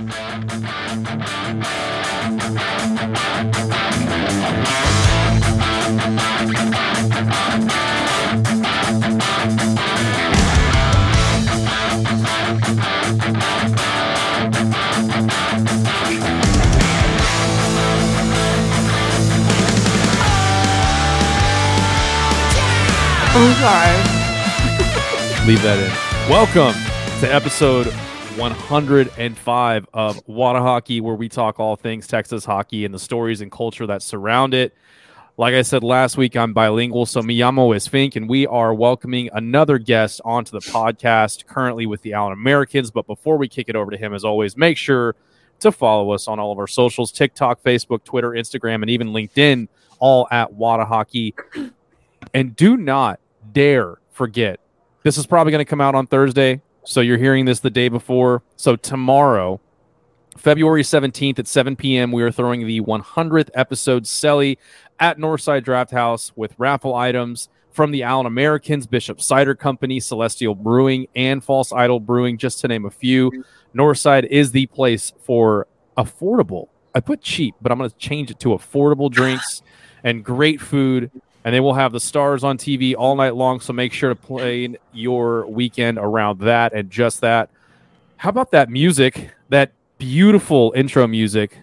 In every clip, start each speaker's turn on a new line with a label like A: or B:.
A: Oh, Sorry.
B: Leave that in. Welcome to episode 105 of WATA Hockey, where we talk all things Texas hockey and the stories and culture that surround it. Like I said last week, I'm bilingual, so Miyamo is Fink, and we are welcoming another guest onto the podcast, currently with the Allen Americans. But before we kick it over to him, as always, make sure to follow us on all of our socials TikTok, Facebook, Twitter, Instagram, and even LinkedIn, all at WATA Hockey. And do not dare forget this is probably going to come out on Thursday. So you're hearing this the day before. So tomorrow, February 17th at 7 p.m., we are throwing the 100th episode Selly at Northside Draft House with raffle items from the Allen Americans, Bishop Cider Company, Celestial Brewing, and False Idol Brewing, just to name a few. Northside is the place for affordable. I put cheap, but I'm going to change it to affordable drinks and great food and they will have the stars on TV all night long. So make sure to plan your weekend around that and just that. How about that music? That beautiful intro music.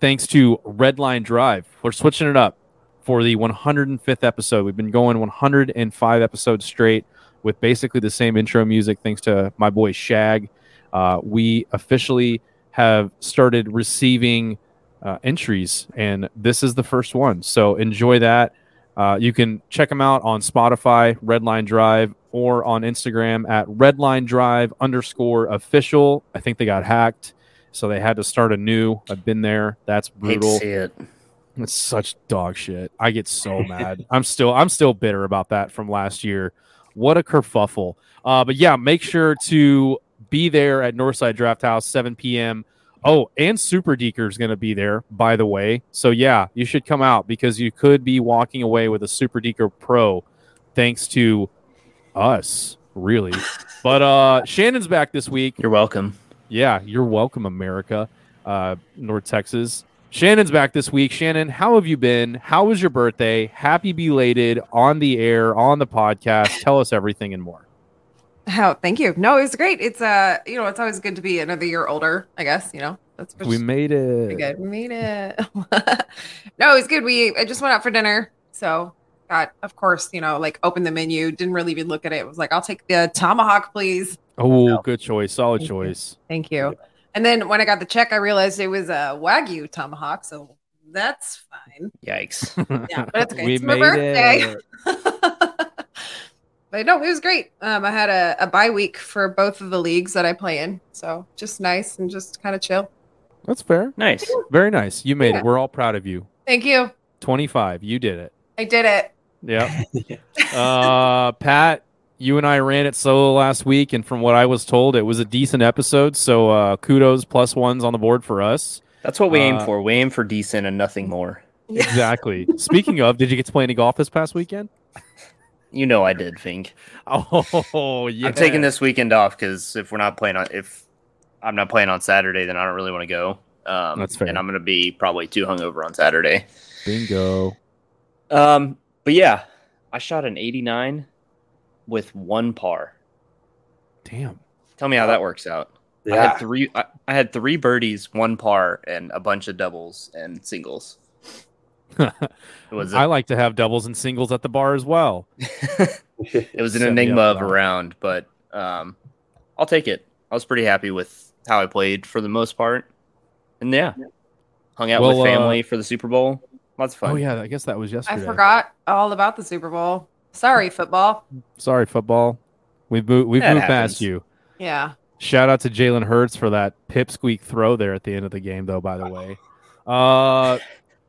B: Thanks to Redline Drive. We're switching it up for the 105th episode. We've been going 105 episodes straight with basically the same intro music. Thanks to my boy Shag. Uh, we officially have started receiving uh, entries, and this is the first one. So enjoy that. Uh, you can check them out on Spotify, Redline Drive, or on Instagram at Redline Drive underscore official. I think they got hacked, so they had to start anew. I've been there. That's brutal.
C: see it.
B: It's such dog shit. I get so mad. I'm still I'm still bitter about that from last year. What a kerfuffle. Uh, but yeah, make sure to be there at Northside Draft House, 7 p.m. Oh, and Super Deker is going to be there, by the way. So yeah, you should come out because you could be walking away with a Super Deker Pro, thanks to us, really. but uh, Shannon's back this week.
C: You're welcome.
B: Yeah, you're welcome, America, uh, North Texas. Shannon's back this week. Shannon, how have you been? How was your birthday? Happy belated on the air, on the podcast. Tell us everything and more.
A: Oh, thank you. No, it was great. It's uh, you know, it's always good to be another year older. I guess you know that's
B: We made it.
A: good. We made it. no, it was good. We I just went out for dinner, so got of course you know like opened the menu. Didn't really even look at it. It was like I'll take the tomahawk, please.
B: Oh, good choice. Solid
A: Thank you.
B: choice.
A: Thank you. And then when I got the check, I realized it was a wagyu tomahawk, so that's fine.
C: Yikes.
A: Yeah, but it's okay.
B: We
A: it's my
B: made
A: birthday.
B: it.
A: but no, it was great. Um, I had a, a bye week for both of the leagues that I play in, so just nice and just kind of chill.
B: That's fair.
C: nice.
B: Very nice. You made
A: Yeah.
B: it. We're all proud of you.
A: Thank you.
B: 25. You did it.
A: I did it.
B: Yep. uh, Pat, you and I ran it solo last week, and from what I was told, it was a decent episode. So uh, kudos, plus ones on the board for us.
C: That's what we aim
B: Uh,
C: for. We aim for decent and nothing more.
B: Exactly. Speaking of, did you get to play any golf this past weekend?
C: You know I did, Fink.
B: Oh, yeah.
C: I'm taking this weekend off because if we're not playing on, if I'm not playing on Saturday, then I don't really want to go. Um,
B: That's fair.
C: And I'm going to be probably too hungover on Saturday.
B: Bingo.
C: Um, but yeah, I shot an 89 with one par.
B: Damn.
C: Tell me how that works out. I had three. I, I had three birdies, one par, and a bunch of doubles and singles. It was a,
B: I like to have doubles and singles at the bar as well.
C: it was an
B: Set
C: enigma of a round, but um, I'll take it. I was pretty happy with how I played for the most part, and yeah, hung out
B: Well,
C: with
B: uh,
C: family for the Super Bowl. Lots of fun.
B: Oh, yeah. I guess that was yesterday.
A: I forgot all about the Super Bowl. Sorry, football.
B: Sorry, football. We've moved, we've
C: That
B: moved
C: happens.
B: past you.
A: Yeah.
B: Shout out to Jalen Hurts for that pipsqueak throw there at the end of the game, though, by the way. Uh,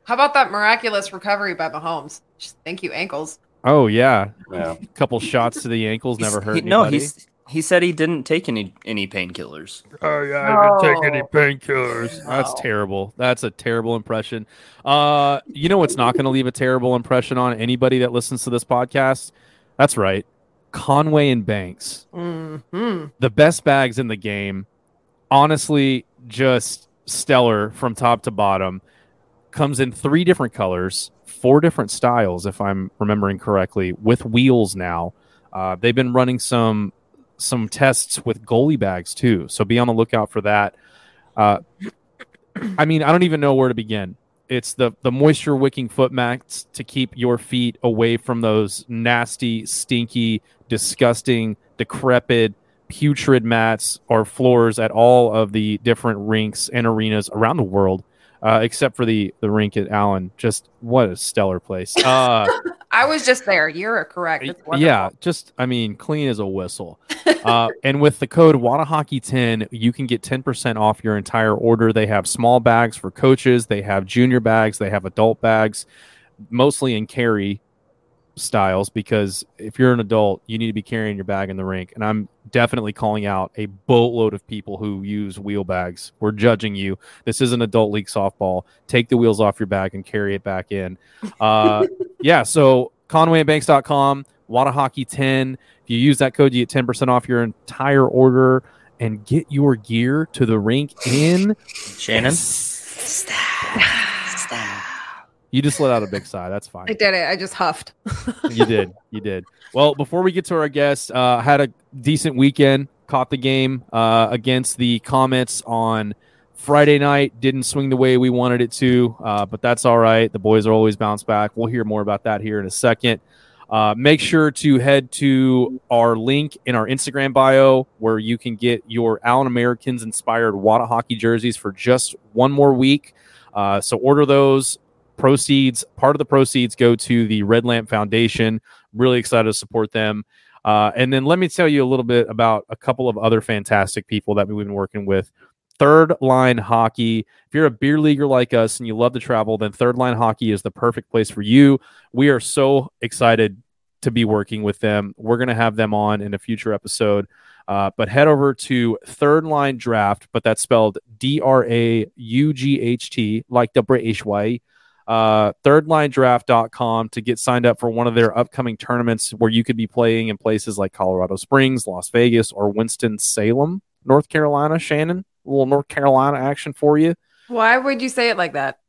A: How about that miraculous recovery by Mahomes? Just thank you, ankles.
B: oh, yeah.
D: Yeah.
B: couple shots to the ankles never hurt
C: he- No,
B: anybody.
C: he's he said he didn't take any any painkillers.
B: Oh yeah,
A: I didn't take any
B: painkillers. That's terrible. That's a terrible impression. Uh, you know what's not going to leave a terrible impression on anybody that listens to this podcast? That's right, Conway and Banks,
A: hmm
B: the best bags in the game. honestly just stellar from top to bottom. Comes in three different colors, four different styles, if I'm remembering correctly, with wheels now. Uh, they've been running some some tests with goalie bags too, so be on the lookout for that. Uh, I mean, I don't even know where to begin. It's the the moisture wicking foot mats to keep your feet away from those nasty, stinky, disgusting, decrepit, putrid mats or floors at all of the different rinks and arenas around the world uh, except for the the rink at Allen. Just what a stellar place. Uh,
A: I was just there. You're correct.
B: Yeah, just I mean, clean as a whistle. uh, and with the code WATAHockey10, you can get 10% off your entire order. They have small bags for coaches. They have junior bags. They have adult bags, mostly in carry styles because if you're an adult, you need to be carrying your bag in the rink. And I'm definitely calling out a boatload of people who use wheel bags. We're judging you. This is an adult league softball. Take the wheels off your bag and carry it back in. Uh, yeah, so ConwayandBanks.com, Hockey 10. If you use that code, you get 10% off your entire order and get your gear to the rink in
C: Shannon.
B: You just let out a big sigh. That's fine.
A: I did it. I just huffed.
B: you did. You did. Well, before we get to our guest, uh, had a decent weekend. Caught the game uh, against the Comets on Friday night. Didn't swing the way we wanted it to, uh, but that's all right. The boys are always bounce back. We'll hear more about that here in a second. Uh, make sure to head to our link in our Instagram bio where you can get your Allen Americans inspired Wada hockey jerseys for just one more week. Uh, so order those proceeds part of the proceeds go to the red lamp foundation. Really excited to support them. Uh, and then let me tell you a little bit about a couple of other fantastic people that we've been working with. Third line hockey. If you're a beer leaguer like us and you love to travel then third line hockey is the perfect place for you. We are so excited to be working with them. We're going to have them on in a future episode. Uh, but head over to third line draft but that's spelled d-r-a-u-g-h-t like the british way uh, thirdlinedraught.com to get signed up for one of their upcoming tournaments where you could be playing in places like Colorado Springs, Las Vegas, or Winston-Salem, North Carolina. Shannon, a little North Carolina action for you.
A: Why would you say it like that?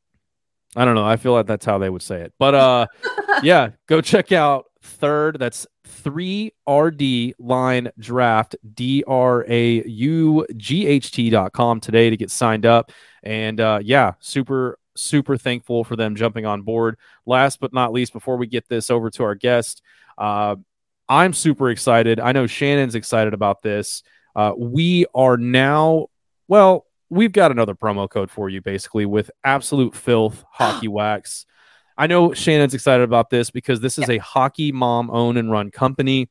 B: I don't know. I feel like that's how they would say it. But uh, yeah, go check out third. That's 3RD line draft, D R A U G H T dot com today to get signed up. And uh, yeah, super super thankful for them jumping on board. Last but not least, before we get this over to our guest, uh, I'm super excited. I know Shannon's excited about this. Uh, we are now, well, we've got another promo code for you basically with Absolute Filth Hockey Wax. I know Shannon's excited about this because this is a hockey mom owned and run company.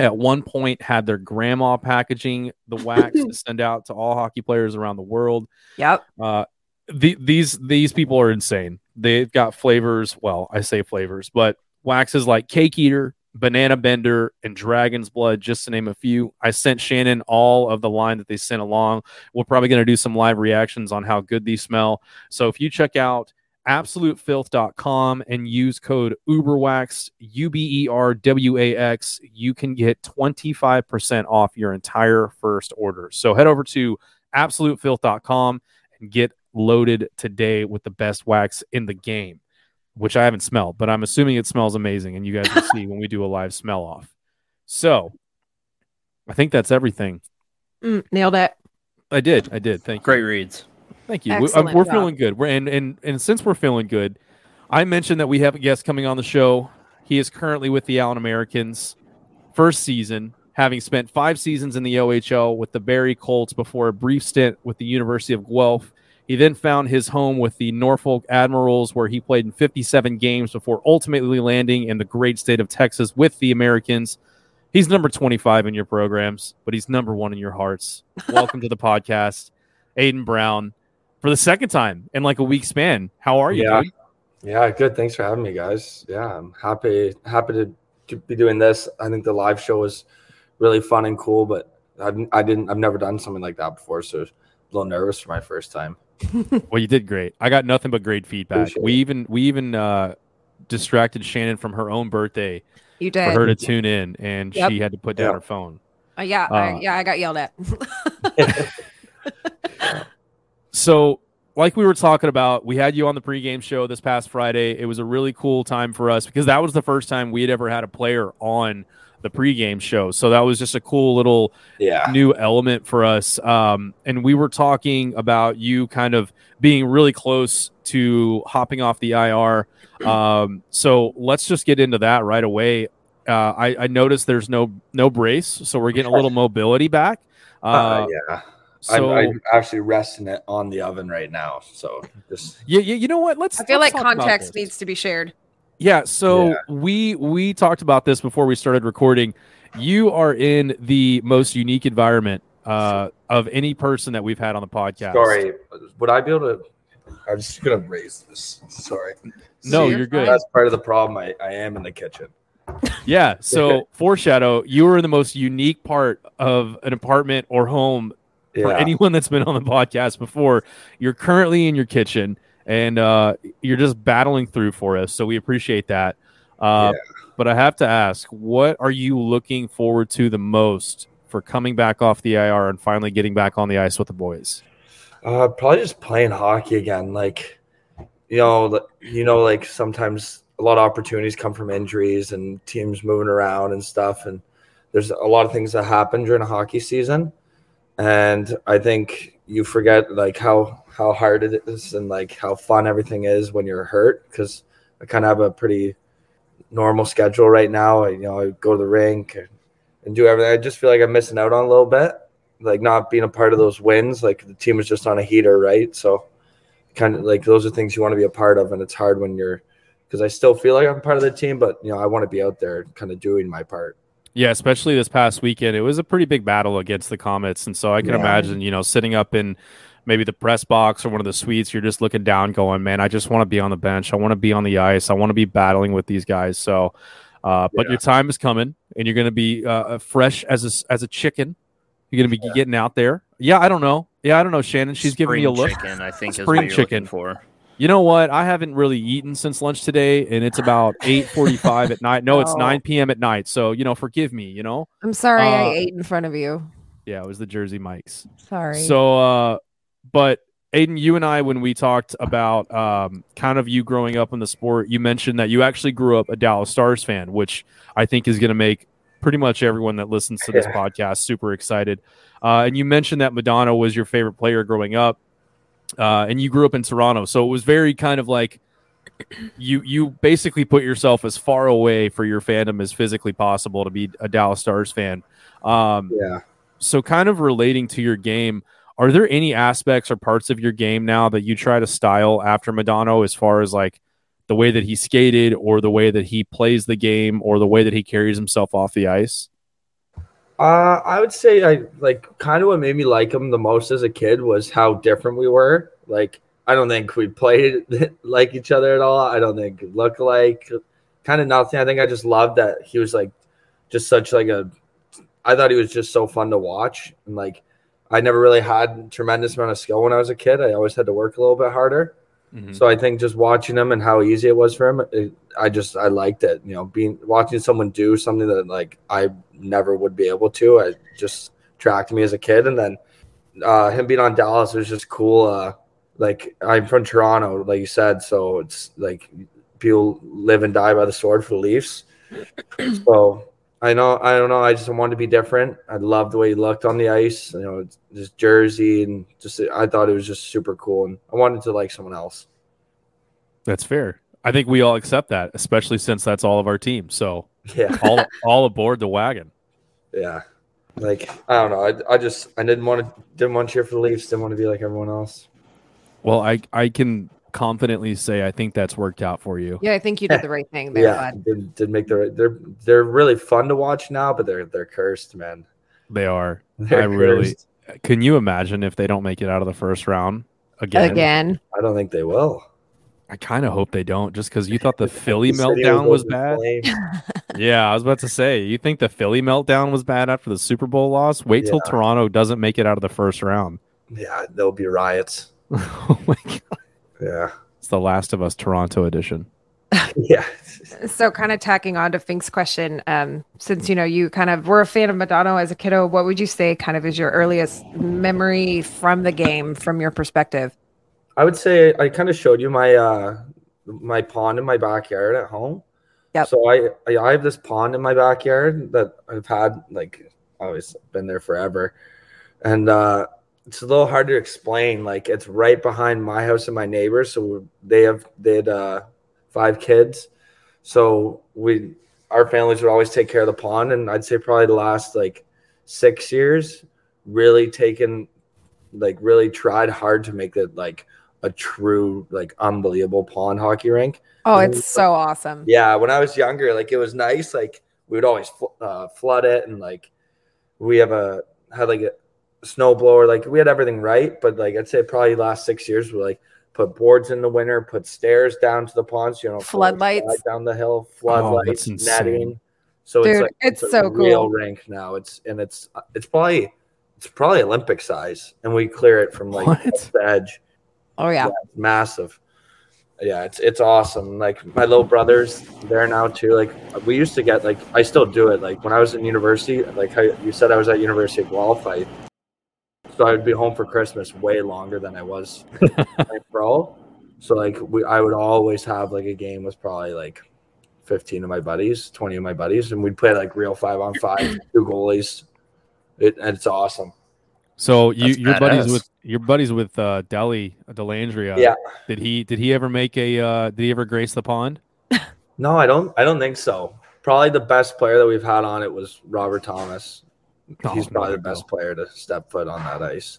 B: At one point, had their grandma packaging the wax to send out to all hockey players around the world.
A: Yep.
B: Uh, the, these these people are insane. They've got flavors. Well, I say flavors, but waxes like Cake Eater, Banana Bender, and Dragon's Blood, just to name a few. I sent Shannon all of the line that they sent along. We're probably going to do some live reactions on how good these smell. So if you check out absolutefilth.com and use code uberwax u-b-e-r-w-a-x you can get 25% off your entire first order so head over to absolutefilth.com and get loaded today with the best wax in the game, which I haven't smelled, but I'm assuming it smells amazing, and you guys will see when we do a live smell off. So, I think that's everything.
A: Mm, nailed it.
B: I did. I did. Thank you.
C: Great reads.
B: Thank you. we, are feeling good. We're and and and since we're feeling good, I mentioned that we have a guest coming on the show. He is currently with the Allen Americans, first season, having spent five seasons in the OHL with the Barrie Colts before a brief stint with the University of Guelph he then found his home with the Norfolk Admirals, where he played in 57 games before ultimately landing in the great state of Texas with the Americans. He's number 25 in your programs, but he's number one in your hearts. Welcome to the podcast, Aiden Brown, for the second time in like a week span. How are you?
D: Yeah,
B: dude?
D: yeah, good. Thanks for having me, guys. Yeah, I'm happy happy to, to be doing this. I think the live show was really fun and cool, but I, I didn't. I've never done something like that before, so a little nervous for my first time.
B: Well, you did great. I got nothing but great feedback. Appreciate we even we even uh, distracted Shannon from her own birthday.
A: You did
B: for her to tune in, and yep. she had to put down yep. her phone.
A: Uh, yeah, uh, I, yeah, I got yelled at.
B: so like we were talking about, we had you on the pregame show this past Friday. It was a really cool time for us because that was the first time we had ever had a player on the pregame show. So that was just a cool little
D: yeah.
B: new element for us. Um, and we were talking about you kind of being really close to hopping off the IR. Um, so let's just get into that right away. Uh, I, I, noticed there's no no brace, so we're getting a little mobility back. Uh,
D: uh, yeah. So I'm, I'm, actually resting it on the oven right now. So just
B: yeah, yeah. You know what? Let's.
A: I feel
B: let's
A: like context needs to be shared.
B: Yeah. So yeah. we we talked about this before we started recording. You are in the most unique environment uh, of any person that we've had on the podcast.
D: Sorry, would I be able to? I'm just gonna raise this. Sorry.
B: No, you're good.
D: That's part of the problem. I, I am in the kitchen.
B: Yeah. So foreshadow, you are in the most unique part of an apartment or home yeah. for anyone that's been on the podcast before. You're currently in your kitchen and uh, you're just battling through for us. So we appreciate that. Uh, yeah. But I have to ask, what are you looking forward to the most for coming back off the IR and finally getting back on the ice with the boys?
D: Uh, probably just playing hockey again. Like, you know, you know, like sometimes a lot of opportunities come from injuries and teams moving around and stuff. And there's a lot of things that happen during a hockey season and I think you forget like how how hard it is and like how fun everything is when you're hurt because I kind of have a pretty normal schedule right now. I, you know, I go to the rink and do everything. I just feel like I'm missing out on a little bit, like not being a part of those wins. Like the team is just on a heater, right? So, kind of like those are things you want to be a part of, and it's hard when you're because I still feel like I'm part of the team, but you know, I want to be out there, kind of doing my part.
B: Yeah, especially this past weekend, it was a pretty big battle against the Comets, and so I can yeah. imagine, you know, sitting up in maybe the press box or one of the suites, you're just looking down, going, "Man, I just want to be on the bench. I want to be on the ice. I want to be battling with these guys." So, uh, but yeah. your time is coming, and you're going to be uh, fresh as a as a chicken. You're going to be yeah. getting out there. Yeah, I don't know. Yeah, I don't know, Shannon. She's
C: spring
B: giving me a look.
C: Chicken, I think spring chicken for.
B: You know what? I haven't really eaten since lunch today, and it's about eight forty-five at night. No, it's nine p.m. at night. So you know, forgive me. You know.
A: I'm sorry uh, I ate in front of you.
B: Yeah, it was the Jersey Mikes.
A: Sorry.
B: So, uh, but Aiden, you and I, when we talked about um, kind of you growing up in the sport, you mentioned that you actually grew up a Dallas Stars fan, which I think is going to make pretty much everyone that listens to this yeah. podcast super excited. Uh, and you mentioned that Modano was your favorite player growing up uh, and you grew up in Toronto, so it was very kind of like you you basically put yourself as far away for your fandom as physically possible to be a Dallas Stars fan. Um,
D: yeah.
B: So, kind of relating to your game, are there any aspects or parts of your game now that you try to style after Modano, as far as like the way that he skated, or the way that he plays the game, or the way that he carries himself off the ice?
D: Uh, I would say I like kind of what made me like him the most as a kid was how different we were. Like I don't think we played like each other at all. I don't think look like kind of nothing. I think I just loved that he was like just such like a. I thought he was just so fun to watch and like I never really had tremendous amount of skill when I was a kid. I always had to work a little bit harder. Mm-hmm. So I think just watching him and how easy it was for him, it, I just I liked it. You know, being watching someone do something that like I never would be able to. I just tracked me as a kid, and then uh, him being on Dallas was just cool. Uh, like I'm from Toronto, like you said, so it's like people live and die by the sword for the Leafs. so I know I don't know. I just wanted to be different. I loved the way he looked on the ice. You know, just jersey and just I thought it was just super cool, and I wanted to like someone else.
B: That's fair. I think we all accept that, especially since that's all of our team. So
D: yeah,
B: all all aboard the wagon.
D: Yeah, like I don't know. I, I just I didn't want to didn't want to cheer for the Leafs. Didn't want to be like everyone else.
B: Well, I I can confidently say I think that's worked out for you.
A: Yeah, I think you did the right thing there.
D: yeah, did, did make the right. They're they're really fun to watch now, but they're they're cursed, man.
B: They are. They're I really. Can you imagine if they don't make it out of the first round again?
A: Again,
D: I don't think they will.
B: I kind of hope they don't, just because you thought the Philly meltdown was bad. yeah, I was about to say, you think the Philly meltdown was bad after the Super Bowl loss? Wait till. Toronto doesn't make it out of the first round.
D: Yeah, there'll be riots.
B: oh my god.
D: Yeah.
B: It's the Last of Us Toronto edition.
D: yeah.
A: So, kind of tacking on to Fink's question, um, since you know you kind of were a fan of Modano as a kiddo, what would you say kind of is your earliest memory from the game, from your perspective?
D: I would say I kind of showed you my uh my pond in my backyard at home.
A: Yep.
D: So I I have this pond in my backyard that I've had like always been there forever, and uh it's a little hard to explain. Like it's right behind my house and my neighbors, so they have they had uh five kids. So we our families would always take care of the pond, and I'd say probably the last like six years, really taken like really tried hard to make it like a true like unbelievable pond hockey rink.
A: Oh,
D: And
A: it's so awesome.
D: Yeah, when I was younger, like it was nice. Like we would always fl- uh, flood it, and like we have a had like a snow blower. Like we had everything right, but like I'd say probably last six years we like put boards in the winter, put stairs down to the ponds. You know,
A: Floodlights.
D: down the hill, floodlights, oh,
B: that's insane.
D: netting. So
A: Dude,
D: it's like
A: it's
D: a
A: so
D: real
A: cool.
D: rink now. It's and it's it's probably it's probably Olympic size, and we clear it from like
B: What?
D: the edge
A: Oh yeah.
D: it's massive. Yeah, it's it's awesome. Like my little brothers, there now too. Like we used to get like I still do it. Like when I was in university, like how you said I was at University of Guelph, I so I would be home for Christmas way longer than I was pro. So like we I would always have like a game with probably like 15 of my buddies, 20 of my buddies, and we'd play like real five on five, two goalies. It and it's awesome.
B: So you
C: That's
B: your buddies with your buddies with uh Deli Delandria.
D: Yeah.
B: Did he did he ever make a uh did he ever grace the pond?
D: No, I don't. I don't think so. Probably the best player that we've had on it was Robert Thomas.
B: Oh,
D: He's probably the best
B: go.
D: player to step foot on that ice.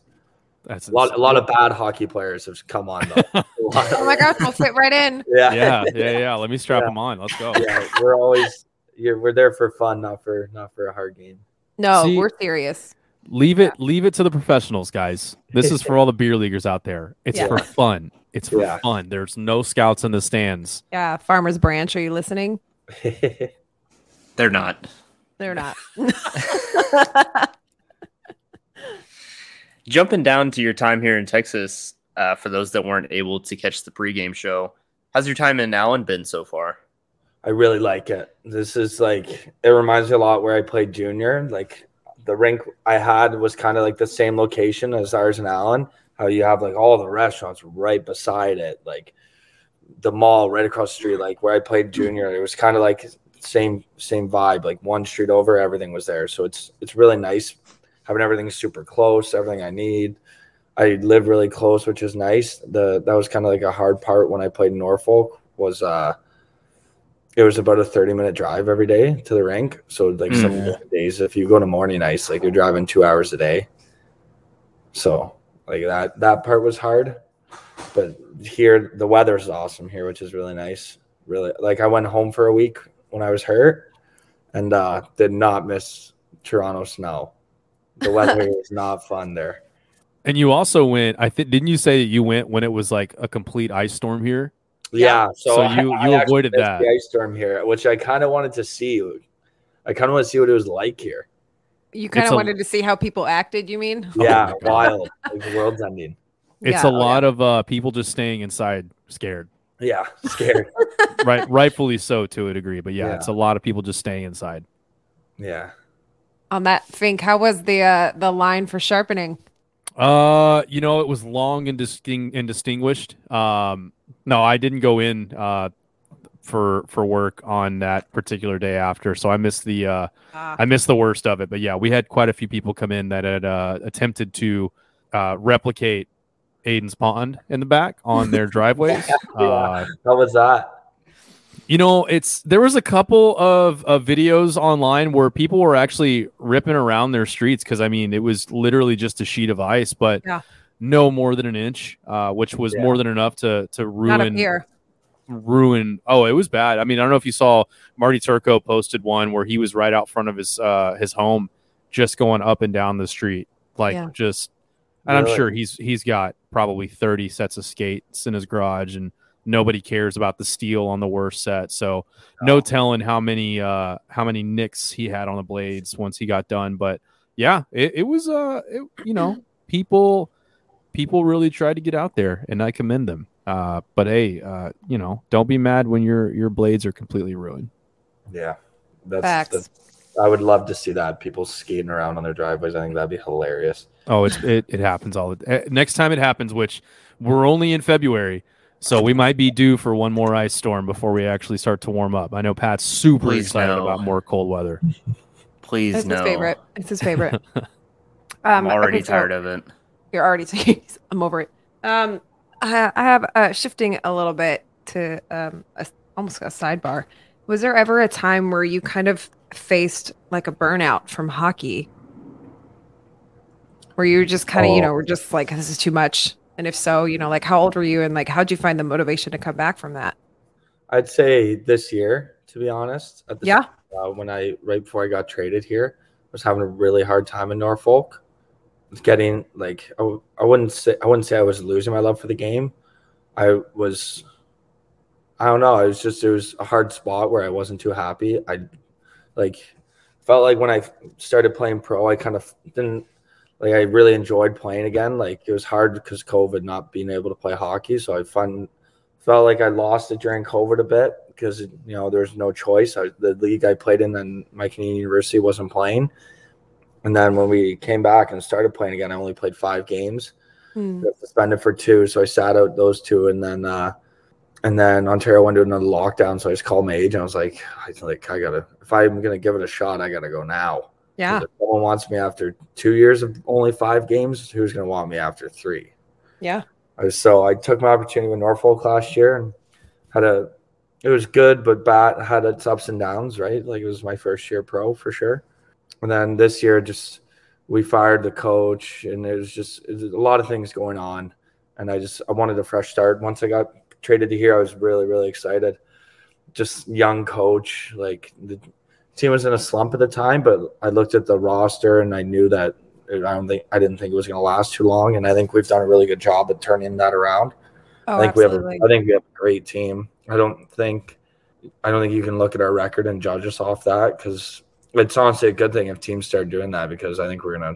B: That's
D: A lot, a lot of bad hockey players have come on though.
A: Oh my gosh, we'll fit right in.
D: yeah,
B: yeah, yeah, yeah. Let me strap
D: Yeah.
B: him on. Let's go.
D: yeah. We're always you're, we're there for fun, not for not for a hard game.
A: No,
B: See-
A: we're serious.
B: Leave it leave it to the professionals, guys. This is for all the beer leaguers out there. It's
A: Yeah.
B: for fun. It's for
D: Yeah.
B: fun. There's no scouts in the stands.
A: Yeah, Farmers Branch, are you listening?
C: They're not.
A: They're not.
C: Jumping down to your time here in Texas, uh, for those that weren't able to catch the pregame show, how's your time in Allen been so far?
D: I really like it. This is like it reminds me a lot where I played junior. Like the rink I had was kind of like the same location as ours in Allen. How you have like all the restaurants right beside it, like the mall right across the street. Like where I played junior, it was kind of like same same vibe. Like one street over, everything was there. So it's it's really nice having everything super close, everything I need. I live really close, which is nice. The that was kind of like a hard part when I played in Norfolk was uh it was about a 30 minute drive every day to the rink. So like some
C: Mm.
D: days if you go to morning ice, like you're driving two hours a day. So like that that part was hard. But here the weather's awesome here, which is really nice. Really like I went home for a week when I was hurt and uh did not miss Toronto snow. The weather was not fun there.
B: And you also went. I think didn't you say that you went when it was like a complete ice storm here?
D: Yeah, so,
B: So
D: I-
B: you-
D: I
B: you
D: actually
B: avoided that.
D: the ice storm here, which I kind of wanted to see. I kind of want to see what it was like here.
A: You kind
B: It's
A: of
B: a-
A: wanted to see how people acted, you mean?
B: Oh
D: yeah,
B: my
D: wild. Like the world's ending.
B: It's
A: Yeah.
B: a lot of uh, people just staying inside, scared.
D: Yeah, scared.
B: Right, rightfully so to a degree. But yeah,
D: Yeah.
B: it's a lot of people just staying inside.
D: yeah.
A: On that Fink, how was the uh, the line for sharpening?
B: Uh, you know, it was long and disting- and distinguished. Um, no, I didn't go in uh for for work on that particular day after, so I missed the uh
A: Ah.
B: I missed the worst of it. But yeah, we had quite a few people come in that had uh, attempted to uh, replicate Aiden's pond in the back on their driveways. Uh,
D: How was that?
B: you know, it's there was a couple of, of videos online where people were actually ripping around their streets because I mean it was literally just a sheet of ice, but
A: Yeah.
B: no more than an inch, uh, which was
D: Yeah.
B: more than enough to to ruin
A: here.
B: ruin. Oh, it was bad. I mean, I don't know if you saw Marty Turco posted one where he was right out front of his uh, his home, just going up and down the street, like
A: Yeah.
B: just. And I'm sure he's he's got probably 30 sets of skates in his garage, and nobody cares about the steel on the worst set. So no
D: Oh.
B: telling how many uh how many nicks he had on the blades once he got done. But yeah, it, it was uh it, you know people people really tried to get out there, and I commend them. Uh, but hey, uh, you know, don't be mad when your your blades are completely ruined.
D: Yeah, that's,
A: Facts.
D: that's I would love to see that people skating around on their driveways. I think that'd be hilarious.
B: Oh, it's it, it happens all the eh, next time it happens, which we're only in February, so we might be due for one more ice storm before we actually start to warm up. I know Pat's super
C: Please
B: excited
C: no.
B: about more cold weather.
C: Please
A: It's
C: no.
A: his favorite. It's his favorite.
C: I'm
A: Um,
C: already
A: okay, so
C: tired of it.
A: You're already. I'm over it. Um, I, I have uh, shifting a little bit to um a, almost a sidebar. Was there ever a time where you kind of faced like a burnout from hockey, where you just kind of you
D: Oh.
A: know were just like this is too much? And if so, you know, like how old were you, and like how'd you find the motivation to come back from that?
D: I'd say this year, to be honest. At the
A: Yeah.
D: uh, when I right before I got traded here, I was having a really hard time in Norfolk. Getting like I, I wouldn't say I wouldn't say I was losing my love for the game. I was I don't know, it was just it was a hard spot where I wasn't too happy. I like felt like when I started playing pro, I kind of didn't like I really enjoyed playing again. Like it was hard because COVID not being able to play hockey. So I fun felt like I lost it during COVID a bit because you know there's no choice. I, the league I played in and my Canadian university wasn't playing. And then when we came back and started playing again, I only played five games.
A: Hmm.
D: Suspended for two, so I sat out those two, and then uh, and then Ontario went to another lockdown. So I just called my agent. I was like, I was like, I gotta if I'm gonna give it a shot, I gotta go now.
A: Yeah.
D: If someone wants me after two years of only five games, who's gonna want me after three?
A: Yeah.
D: So I took my opportunity with Norfolk last year and had a. It was good, but bad had its ups and downs. Right, like it was my first year pro for sure. And then this year, just we fired the coach, and it was just it was a lot of things going on. And I just I wanted a fresh start. Once I got traded to here, I was really really excited. Just young coach, like the team was in a slump at the time, but I looked at the roster and I knew that I don't think I didn't think it was going to last too long, and I think we've done a really good job at turning that around.
A: Oh,
D: I think
A: absolutely.
D: we have. A, I think we have a great team. I don't think. I don't think you can look at our record and judge us off that because it's honestly a good thing if teams start doing that because I think we're gonna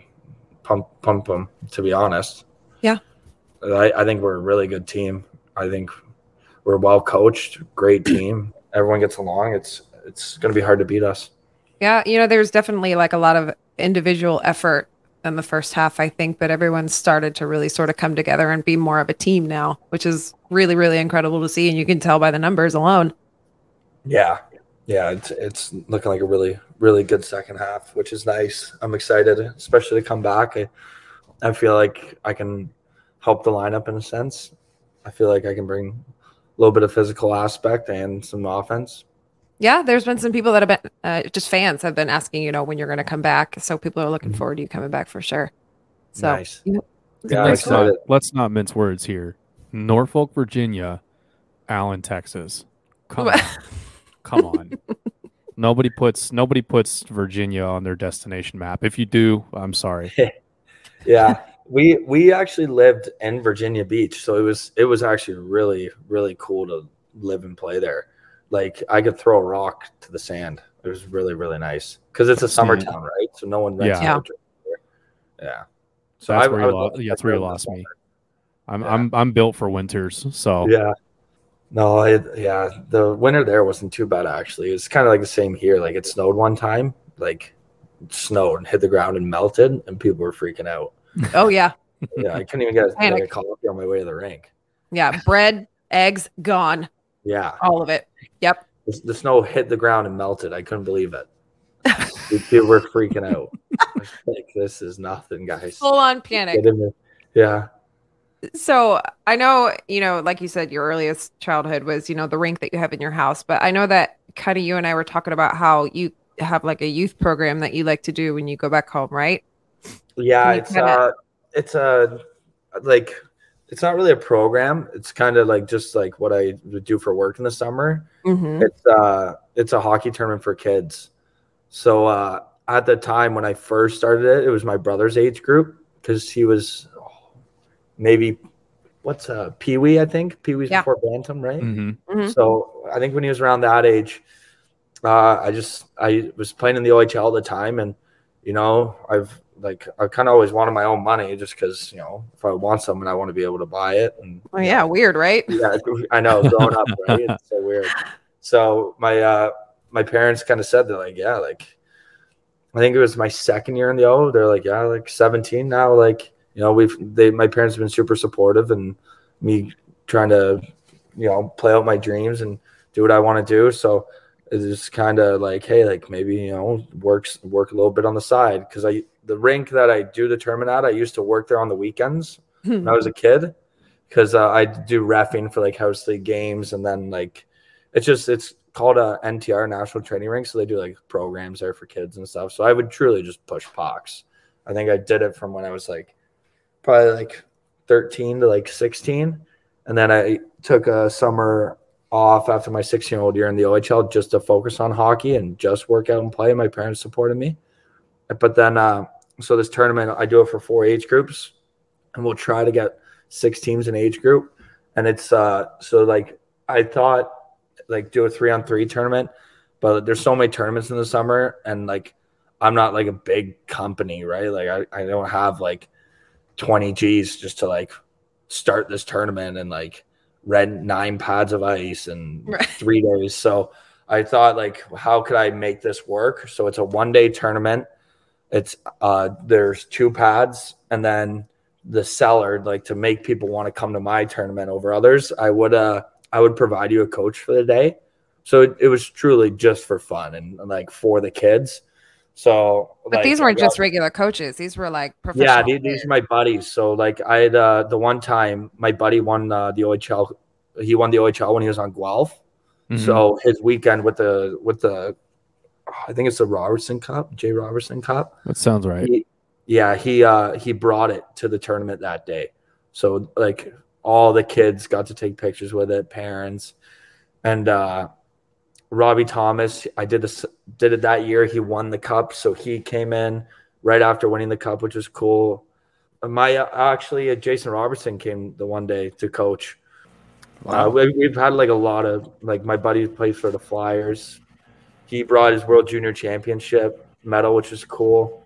D: pump pump them. To be honest.
A: Yeah.
D: I, I think we're a really good team. I think we're well coached, great team. Everyone gets along. It's it's gonna be hard to beat us.
A: Yeah, you know, there's definitely like a lot of individual effort in the first half, I think, but everyone's started to really sort of come together and be more of a team now, which is really, really incredible to see. And you can tell by the numbers alone.
D: Yeah. Yeah, it's it's looking like a really really good second half, which is nice. I'm excited, especially to come back. I, I feel like I can help the lineup in a sense. I feel like I can bring a little bit of physical aspect and some offense.
A: Yeah, there's been some people that have been uh, just fans have been asking, you know, when you're going to come back. So people are looking
D: Mhm.
A: forward to you coming back for sure. So,
D: nice.
A: you know,
D: Yeah,
B: let's
D: excited.
B: not let's not mince words here. Norfolk, Virginia, Allen, Texas. Come on, come on. Nobody puts nobody puts Virginia on their destination map. If you do, I'm sorry.
D: Yeah. we we actually lived in Virginia Beach, so it was it was actually really really cool to live and play there. Like I could throw a rock to the sand. It was really really nice because it's a summer
B: Sand.
D: town, right? So no one rents
B: Yeah.
D: out. Yeah. So
B: That's
D: I,
B: where
D: I
B: you
D: would
B: lo-
D: love to
B: yeah, that's where you lost me. I'm
D: Yeah.
B: I'm I'm built for winters, so
D: Yeah. No, I, yeah, the winter there wasn't too bad actually. It's kind of like the same here. Like it snowed one time, like it snowed and hit the ground and melted, and people were freaking out.
A: oh yeah,
D: Yeah, I couldn't even get like, a
A: Panic.
D: coffee on my way to the rink.
A: yeah, bread, eggs, gone,
D: Yeah,
A: all of it. Yep.
D: the, the snow hit the ground and melted. I couldn't believe it. people were freaking out. Like this is nothing, guys.
A: Full on panic.
D: Get in there. Yeah,
A: So I know, you know, like you said, your earliest childhood was, you know, the rink that you have in your house. But I know that kind of you and I were talking about how you have like a youth program that you like to do when you go back home, right?
D: yeah. It's
A: kinda-
D: uh, it's a like, it's not really a program. It's kind of like just like what I would do for work in the summer.
A: Mm-hmm.
D: It's uh it's a hockey tournament for kids. So uh at the time when I first started it, it was my brother's age group because he was oh, maybe what's uh Pee Wee, I think. Pee Wee's
A: Yeah.
D: before Bantam, right?
B: mhm.
A: Mhm.
D: So I think when he was around that age, uh I just I was playing in the OHL at the time and you know, I've like I kind of always wanted my own money just because you know if I want something, I want to be able to buy it. And
A: oh yeah, know, weird, right?
D: Yeah, I know. Growing up, right? It's so weird. So my uh my parents kind of said they're like, yeah, like I think it was my second year in the O. They're like, yeah, like 17 now. Like you know, we've they my parents have been super supportive and me trying to you know play out my dreams and do what I want to do. So it's just kind of like, hey, like maybe you know works work a little bit on the side because I the rink that I do the tournament at, I used to work there on the weekends when I was a kid because uh, I do refing for like house league games and then like it's just it's called a NTR National Training Rink, so they do like programs there for kids and stuff. So I would truly just push pucks. I think I did it from when I was like probably like 13 to like 16, and then I took a summer off after my 16 year old year in the OHL just to focus on hockey and just work out and play. My parents supported me. But then, uh, so this tournament, I do it for four age groups and we'll try to get six teams in age group. And it's, uh, so like, I thought like do a three on three tournament, but there's so many tournaments in the summer and like, I'm not like a big company, right? Like I, I don't have like 20 G's just to like start this tournament and like, rent nine pads of ice in right. three days. So I thought like, how could I make this work? So it's a one day tournament. It's uh there's two pads and then the seller, like to make people want to come to my tournament over others, I would uh I would provide you a coach for the day. So it, it was truly just for fun and like for the kids. So,
A: but like, these weren't just regular coaches; these were like professional.
D: Yeah, these, these, are my buddies. So, like, I had uh, the one time my buddy won uh, the OHL. He won the OHL when he was on Guelph. Mm-hmm. So his weekend with the with the, I think it's the Robertson Cup, Jay Robertson Cup.
B: That sounds right.
D: He, yeah, he uh he brought it to the tournament that day. So like all the kids got to take pictures with it, parents, and uh Robbie Thomas, I did this did it that year. He won the cup, so he came in right after winning the cup, which was cool. My uh, actually, uh, Jason Robertson came the one day to coach. Wow. Uh, we, have had like a lot of like my buddy plays for the Flyers. He brought his World Junior Championship medal, which was cool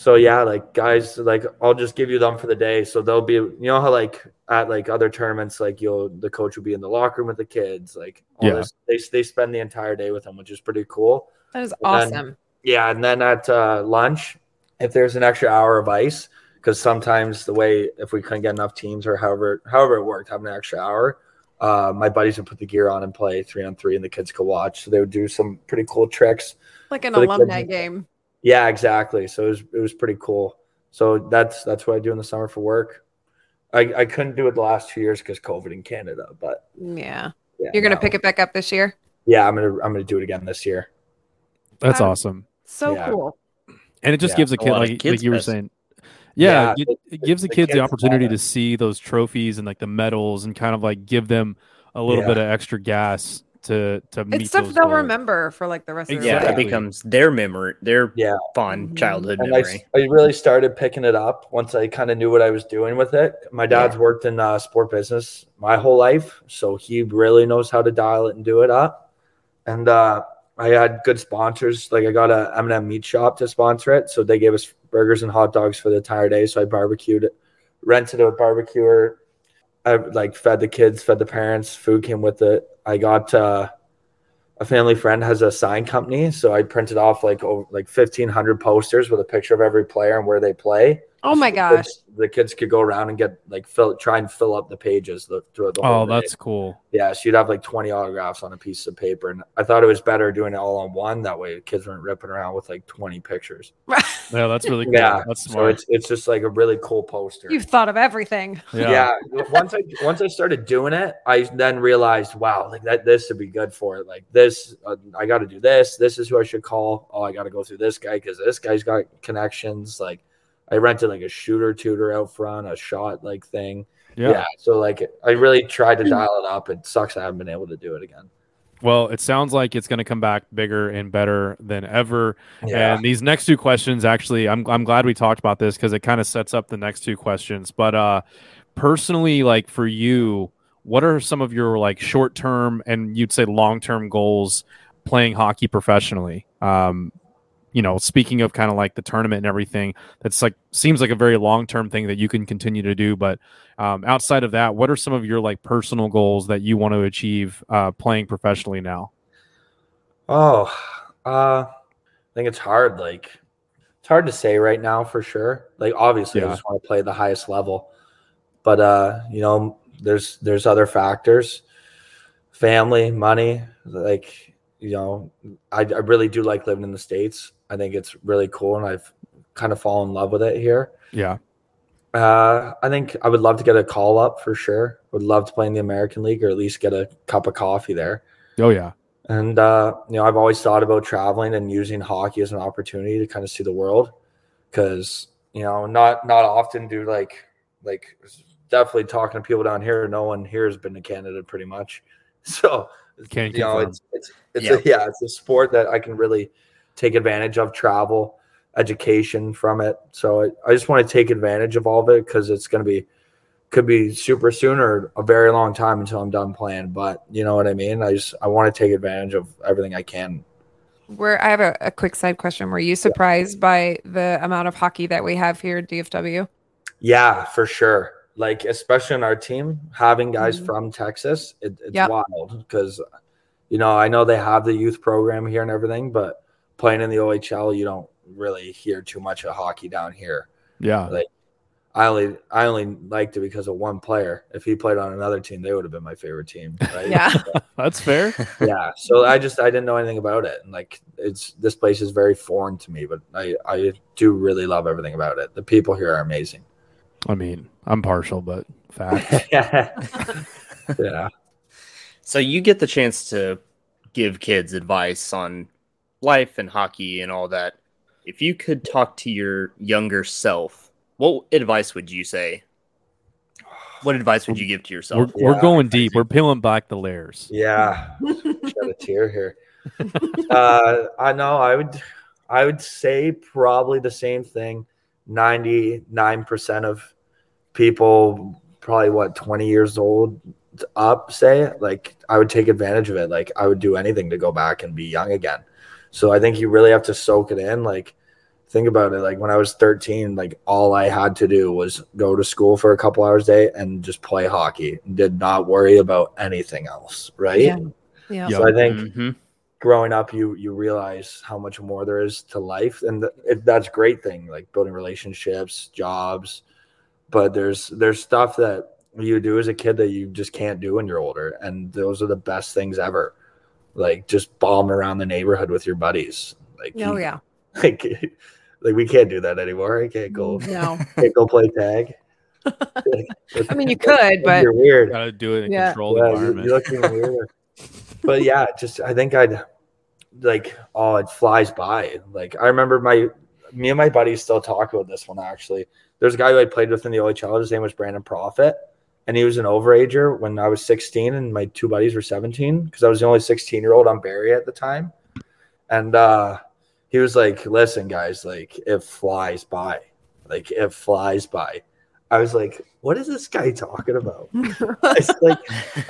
D: so yeah, like guys, like I'll just give you them for the day. So they'll be, you know how like at like other tournaments, like you'll the coach will be in the locker room with the kids, like yeah. This, they they spend the entire day with them, which is pretty cool.
A: That is and awesome.
D: Then, yeah, and then at uh, lunch, if there's an extra hour of ice, because sometimes the way if we couldn't get enough teams or however however it worked, having an extra hour, uh, my buddies would put the gear on and play three on three, and the kids could watch. So they would do some pretty cool tricks,
A: like an alumni game.
D: Yeah, exactly. So it was it was pretty cool. So that's that's what I do in the summer for work. I, I couldn't do it the last two years because COVID in Canada, but
A: yeah, yeah you're gonna pick it back up this year.
D: Yeah, I'm gonna I'm gonna do it again this year.
B: That's awesome.
A: So yeah. cool.
B: And it just yeah. gives a kid like, like you were saying. Yeah, it, it, gives the, the kids, kids the opportunity to see those trophies and like the medals and kind of like give them a little bit of extra gas to to
A: it's stuff they'll goals. remember for like the rest of their
C: yeah, life. it becomes their memory, their yeah fun mm-hmm. childhood and memory.
D: I, I, really started picking it up once I kind of knew what I was doing with it. My dad's yeah. worked in uh, sport business my whole life, so he really knows how to dial it and do it up. And uh, I had good sponsors. Like I got a M&M meat shop to sponsor it, so they gave us burgers and hot dogs for the entire day. So I barbecued it, rented a barbecuer. I like fed the kids, fed the parents. Food came with it I got uh, a family friend has a sign company, so I printed off like over, like fifteen hundred posters with a picture of every player and where they play.
A: Oh my gosh!
D: The kids, could go around and get like fill, try and fill up the pages the, throughout the whole.
B: Oh, that's cool.
D: Yeah, so you'd have like twenty autographs on a piece of paper, and I thought it was better doing it all on one. That way, kids weren't ripping around with like twenty pictures.
B: yeah, that's really cool.
D: Yeah,
B: that's
D: smart. So it's it's just like a really cool poster.
A: You've thought of everything.
D: Yeah. yeah. once I once I started doing it, I then realized, wow, like that this would be good for it. Like this, uh, I got to do this. This is who I should call. Oh, I got to go through this guy because this guy's got connections. Like I rented like a shooter tutor out front, a shot like thing. Yeah. yeah. So like I really tried to dial it up. It sucks I haven't been able to do it again.
B: Well, it sounds like it's going to come back bigger and better than ever. Yeah. And these next two questions, actually, I'm I'm glad we talked about this because it kind of sets up the next two questions. But uh, personally, like for you, what are some of your like short term and you'd say long term goals playing hockey professionally? Um, you know, speaking of kind of like the tournament and everything, that's like seems like a very long term thing that you can continue to do. But um, outside of that, what are some of your like personal goals that you want to achieve uh, playing professionally now?
D: Oh, uh, I think it's hard. Like it's hard to say right now for sure. Like obviously, yeah. I just want to play the highest level, but uh, you know, there's there's other factors, family, money. Like you know, I, I really do like living in the states. I think it's really cool, and I've kind of fallen in love with it here.
B: Yeah.
D: Uh, I think I would love to get a call up for sure. Would love to play in the American League or at least get a cup of coffee there.
B: Oh yeah.
D: And uh, you know, I've always thought about traveling and using hockey as an opportunity to kind of see the world, because you know, not not often do like like definitely talking to people down here. No one here has been to Canada pretty much, so
B: Can't
D: you know, it's it's it's yep. a, yeah, it's a sport that I can really take advantage of travel, education from it. So I, I just want to take advantage of all of it because it's going to be could be super soon or a very long time until I'm done playing. But you know what I mean? I just I want to take advantage of everything I can.
A: Where I have a, a quick side question. Were you surprised yeah. by the amount of hockey that we have here at DFW?
D: Yeah, for sure. Like especially in our team, having guys mm-hmm. from Texas, it, it's yep. wild because you know I know they have the youth program here and everything, but playing in the OHL, you don't really hear too much of hockey down here.
B: Yeah,
D: like I only I only liked it because of one player. If he played on another team, they would have been my favorite team. Right?
A: yeah,
B: that's fair.
D: Yeah. So I just I didn't know anything about it, and like it's this place is very foreign to me, but I I do really love everything about it. The people here are amazing.
B: I mean, I'm partial, but fact.
D: yeah.
C: So you get the chance to give kids advice on life and hockey and all that. If you could talk to your younger self what advice would you say? What advice would you give to yourself?
B: We're, yeah, we're going deep. We're peeling back the layers.
D: Yeah, shed a tear here. uh, I know. I would. I would say probably the same thing. Ninety nine percent of people, probably what twenty years old up, say like I would take advantage of it. Like I would do anything to go back and be young again. So I think you really have to soak it in. Like think about it like when i was 13 like all i had to do was go to school for a couple hours a day and just play hockey did not worry about anything else right
A: yeah, yeah.
D: so i think mm-hmm. growing up you you realize how much more there is to life and th- it, that's great thing like building relationships jobs but there's there's stuff that you do as a kid that you just can't do when you're older and those are the best things ever like just bomb around the neighborhood with your buddies like
A: oh you, yeah
D: like like we can't do that anymore. I can't go.
A: No.
D: Can't go play tag.
A: I mean, you could, but
D: you're weird.
B: Gotta do it in yeah. controlled yeah, environment.
D: You're looking weird. but yeah, just I think I'd like oh, it flies by. Like I remember my me and my buddies still talk about this one actually. There's a guy who I played with in the OHL. His name was Brandon Profit, and he was an overager when I was 16, and my two buddies were 17 because I was the only 16 year old on Barrie at the time. And uh he was like, "Listen, guys, like it flies by, like it flies by." I was like, "What is this guy talking about?" it's like,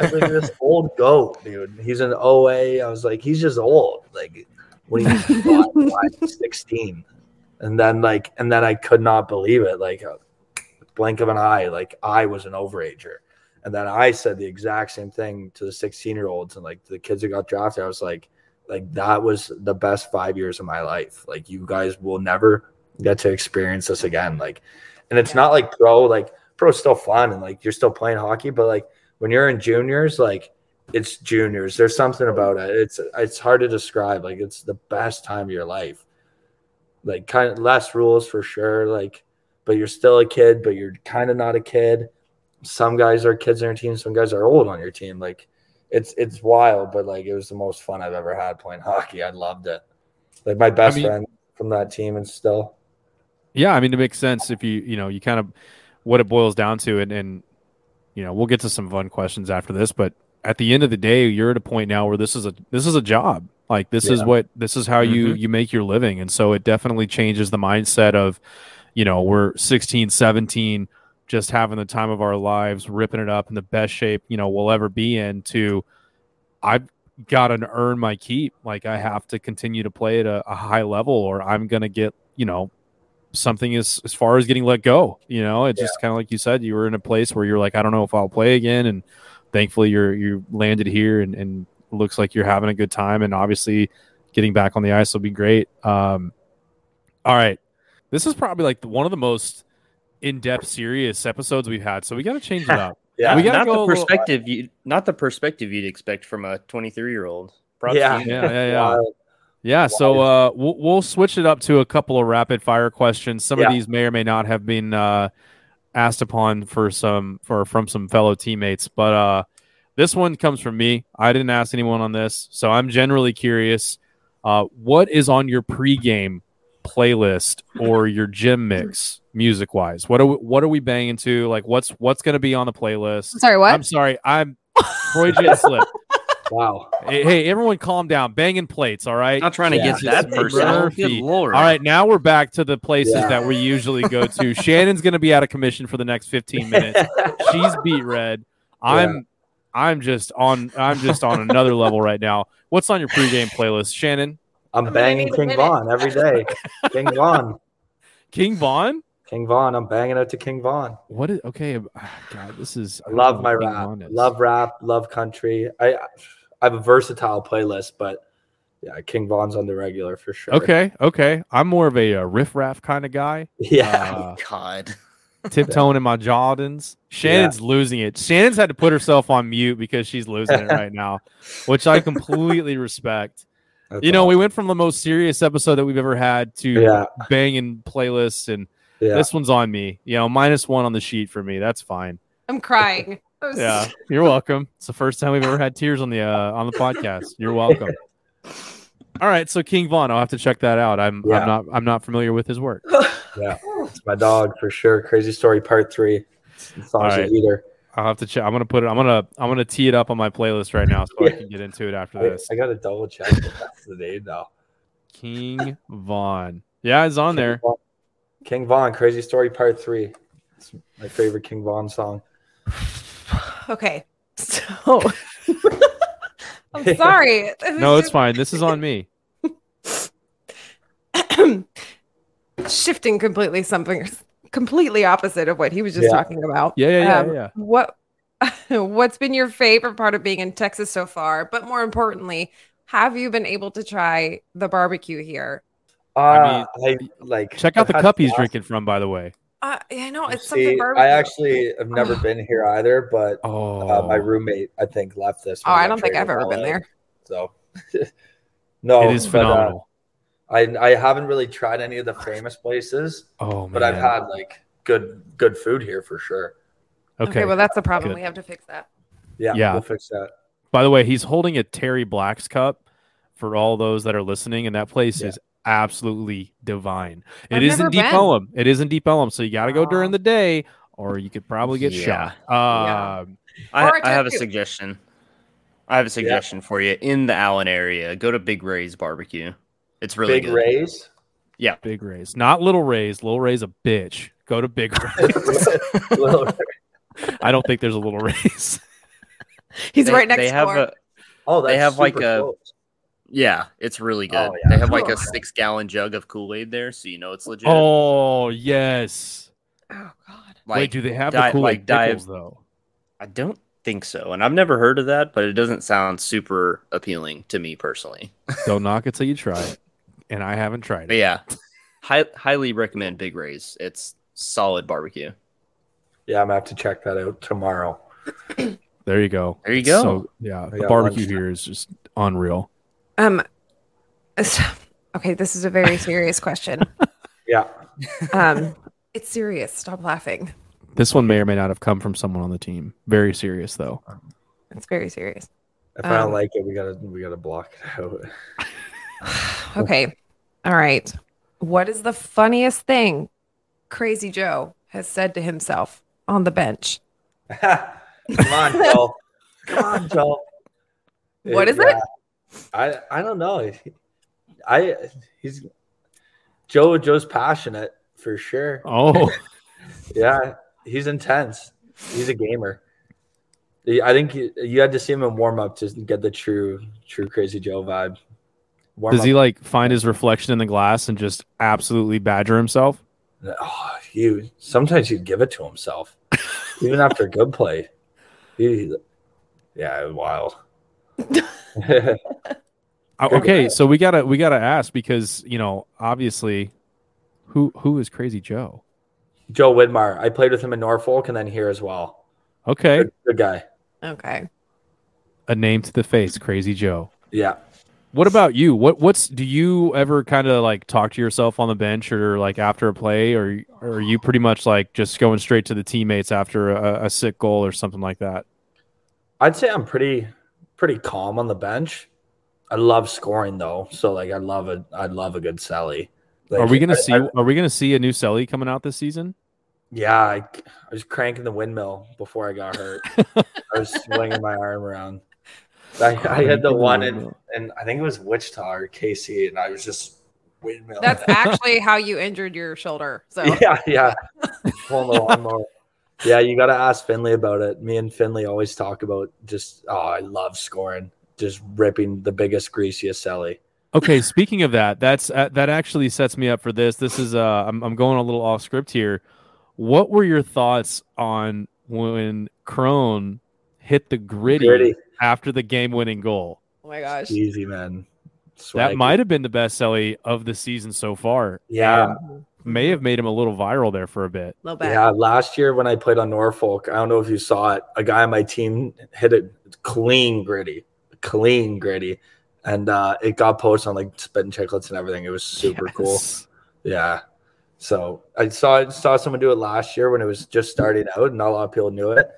D: I was like this old goat, dude. He's an OA. I was like, he's just old. Like when he's 16, and then like, and then I could not believe it. Like blink of an eye, like I was an overager. And then I said the exact same thing to the 16 year olds and like the kids that got drafted. I was like, like that was the best five years of my life. Like you guys will never get to experience this again. Like, and it's not like pro, like pro still fun and like you're still playing hockey, but like when you're in juniors, like it's juniors. There's something about it. It's it's hard to describe. Like it's the best time of your life. Like kind of less rules for sure. Like, but you're still a kid, but you're kind of not a kid. Some guys are kids on your team. Some guys are old on your team. Like it's it's wild, but like it was the most fun I've ever had playing hockey. I loved it. Like my best I mean, friend from that team, and still.
B: Yeah, I mean, it makes sense if you you know you kind of what it boils down to, and and you know we'll get to some fun questions after this, but at the end of the day, you're at a point now where this is a this is a job. Like this yeah. is what this is how mm-hmm. you you make your living, and so it definitely changes the mindset of, you know, we're 16, 17 just having the time of our lives, ripping it up in the best shape, you know, we'll ever be in to I've got to earn my keep. Like I have to continue to play at a, a high level, or I'm gonna get you know something as as far as getting let go. You know, it's just kind of like you said, you were in a place where you're like, I don't know if I'll play again, and thankfully you're you landed here, and and looks like you're having a good time, and obviously getting back on the ice will be great. Um, all right, this is probably like one of the most in-depth serious episodes we've had so we got to change it up.
D: Yeah,
B: We gotta
C: not
B: go a
C: the
B: little-
C: perspective you not the perspective you'd expect from a 23 year old.
D: Yeah.
B: yeah yeah. Yeah yeah so uh we'll, we'll switch it up to a couple of rapid fire questions. Some
D: Yeah.
B: of these may or may not have been uh asked upon for some for from some fellow teammates but uh this one comes from me. I didn't ask anyone on this so i'm generally curious uh what is on your pregame playlist or your gym mix music wise what are we, what are we banging to like what's what's going to be on the playlist
A: Sorry, what?
B: i'm sorry i'm freudian slip
D: Wow.
B: hey, hey everyone calm down banging plates all right
C: Not trying to
D: Yeah.
C: get that personal.
B: Murphy.
C: Good lord.
B: all right now we're back to the places
D: Yeah.
B: that we usually go to shannon's going to be out of commission for the next 15 minutes she's beat red i'm i'm just on i'm just on another level right now what's on your pregame playlist shannon
D: I'm
A: gonna
D: banging
A: need
D: King
A: minute.
D: Von every day. King Von.
B: king von
D: King Von. I'm banging out to King Von.
B: what is okay god this is
D: I love my rap. Love rap. Love country. I I have a versatile playlist, but yeah, King Von's on the regular for sure.
B: okay okay i'm more of a, uh riff raff kind of guy
D: Yeah.
B: Uh,
C: God.
B: tiptoeing in my Jordans. Shannon's losing it. Shannon's had to put herself on mute because she's losing it right now, which I completely respect.
D: That's
B: You know,
D: awesome.
B: we went from the most serious episode that we've ever had to
D: Yeah.
B: banging playlists, and
D: yeah.
B: this one's on me. You know, minus one on the sheet for me. That's fine.
A: I'm crying. Was-
B: Yeah, you're welcome. It's the first time we've ever had tears on the uh, on the podcast. You're welcome. All right, so King Von, I'll have to check that out. I'm
D: Yeah.
B: I'm not I'm not familiar with his work.
D: yeah. It's my dog for sure. Crazy story part three. Songs
B: right.
D: of Eater.
B: I'll have to check. I'm gonna put it. I'm gonna I'm gonna tee it up on my playlist right now so I can get into it after
D: I,
B: this.
D: I gotta double check if that's the name though.
B: King Von. Yeah, it's on there.
D: King Von, King Von, Crazy Story Part Three. It's my favorite King Von song.
A: Okay. So I'm sorry.
B: No, it's fine. This is on me.
A: Shifting completely something completely opposite of what he was just
D: Yeah.
A: talking about.
B: Yeah, yeah, yeah,
A: Um,
B: yeah.
A: What what's been your favorite part of being in Texas so far? But more importantly, have you been able to try the barbecue here?
D: Uh, I, like
B: Check out
D: I've
B: the cup he's drinking from, by the way.
A: Uh, I know it's
D: See,
A: something barbecue.
D: I actually have never been here either, but
B: Oh,
D: uh, my roommate I think left this.
A: oh, I don't think I've ever been there.
D: So no,
B: it is
D: but, uh,
B: phenomenal.
D: I I haven't really tried any of the famous places,
B: oh man.
D: but I've had like good good food here for sure.
B: okay.
A: Okay, well that's the problem.
B: Good.
A: We have to fix that.
D: Yeah,
B: Yeah.
D: we'll fix that.
B: By the way, he's holding a Terry Black's cup for all those that are listening, and that place
D: Yeah.
B: is absolutely divine. It
A: I've
B: is in Deep
A: been.
B: Ellum. It is in Deep Ellum, so you got to go during
A: Oh.
B: the day, or you could probably get
C: Yeah.
B: shot.
A: Yeah.
B: Um,
C: I,
A: Or a
C: I have a suggestion. I have a suggestion for you in the Allen area. Go to Big Ray's Barbecue. It's really
D: Big
C: good.
D: Rays.
B: Yeah, big Rays, not Little Rays. Little Rays a bitch. Go to Big Rays. I don't think there's a Little Rays.
A: He's
C: They-
A: right next
C: they have a
D: oh, that's
C: They have, like,
D: super
C: a-
D: close.
C: yeah, it's really oh, good.
D: Oh, yeah.
C: They have like
A: Cool.
C: a six gallon jug of Kool Aid there, so you know it's legit.
B: oh yes.
A: oh God.
C: like,
B: Wait, do they have
C: di-
B: the Kool
C: like
B: Aid
C: dive-
B: pickles though?
C: I don't think so, and I've never heard of that, but it doesn't sound super appealing to me personally.
B: Don't knock it till you try it, and I haven't tried
C: But
B: it.
C: yeah, hi- highly recommend Big Ray's. It's solid barbecue.
D: Yeah, I'm gonna have to check that out tomorrow.
B: There you go.
C: There you go.
B: So, yeah, the barbecue
D: lunch.
B: here is just unreal.
A: Um. so- Okay, this is a very serious question.
D: Yeah,
A: Um, it's serious. Stop laughing.
B: This one may or may not have come from someone on the team. Very serious though.
A: It's very serious.
D: if I don't
A: Um,
D: like it, we gotta we gotta block it out.
A: okay. All right. What is the funniest thing Crazy Joe has said to himself on the bench?
D: Come on, Joel. Come on, Joel.
A: What is it?
D: I I don't know. I he's Joe. Joe's passionate for sure.
B: Oh,
D: Yeah, he's intense. He's a gamer. I think you, you had to see him in warm up to get the true, true Crazy Joe vibe. Warm
B: Does he like find his reflection in the glass and just absolutely badger himself?
D: Oh, he sometimes he'd give it to himself, even after a good play. He, yeah, wild.
B: Uh, Okay, so we gotta we gotta ask because you know obviously, who who is Crazy Joe?
D: Joe Widmar. I played with him in Norfolk and then here as well.
B: Okay,
D: Good, good guy.
A: Okay.
B: a name to the face, Crazy Joe.
D: Yeah.
B: What about you? What what's do you ever kind of like talk to yourself on the bench or like after a play, or, or are you pretty much like just going straight to the teammates after a, a sick goal or something like that?
D: I'd say I'm pretty pretty calm on the bench. I love scoring though, so like I love a I love a good celly. Like,
B: are we gonna
D: I-
B: see?
D: I-
B: are we gonna see a new Selly coming out this season?
D: yeah, I, I was cranking the windmill before I got hurt. I was swinging my arm around. I, I had the one in, and I think it was Wichita or KC, and I was just windmill.
A: That's actually how you injured your shoulder. So
D: yeah, yeah, pulling the lawnmower. Yeah, you got to ask Finley about it. Me and Finley always talk about just. Oh, I love scoring, just ripping the biggest, greasiest celly.
B: Okay, speaking of that, that's uh, that actually sets me up for this. This is uh I'm I'm going a little off script here. What were your thoughts on when Crone hit the gritty,
D: Gritty.
B: After the game-winning goal?
A: oh my gosh.
D: Easy, man.
B: That might have been the best Selly of the season so far.
D: Yeah.
B: and may have made him a little viral there for a bit.
A: A little.
D: Yeah, last year when I played on Norfolk, I don't know if you saw it. A guy on my team hit it clean gritty, clean gritty, and uh, it got posted on like Spittin' Chiclets and everything. It was super cool. Yeah. So I saw saw someone do it last year when it was just starting out, and not a lot of people knew it.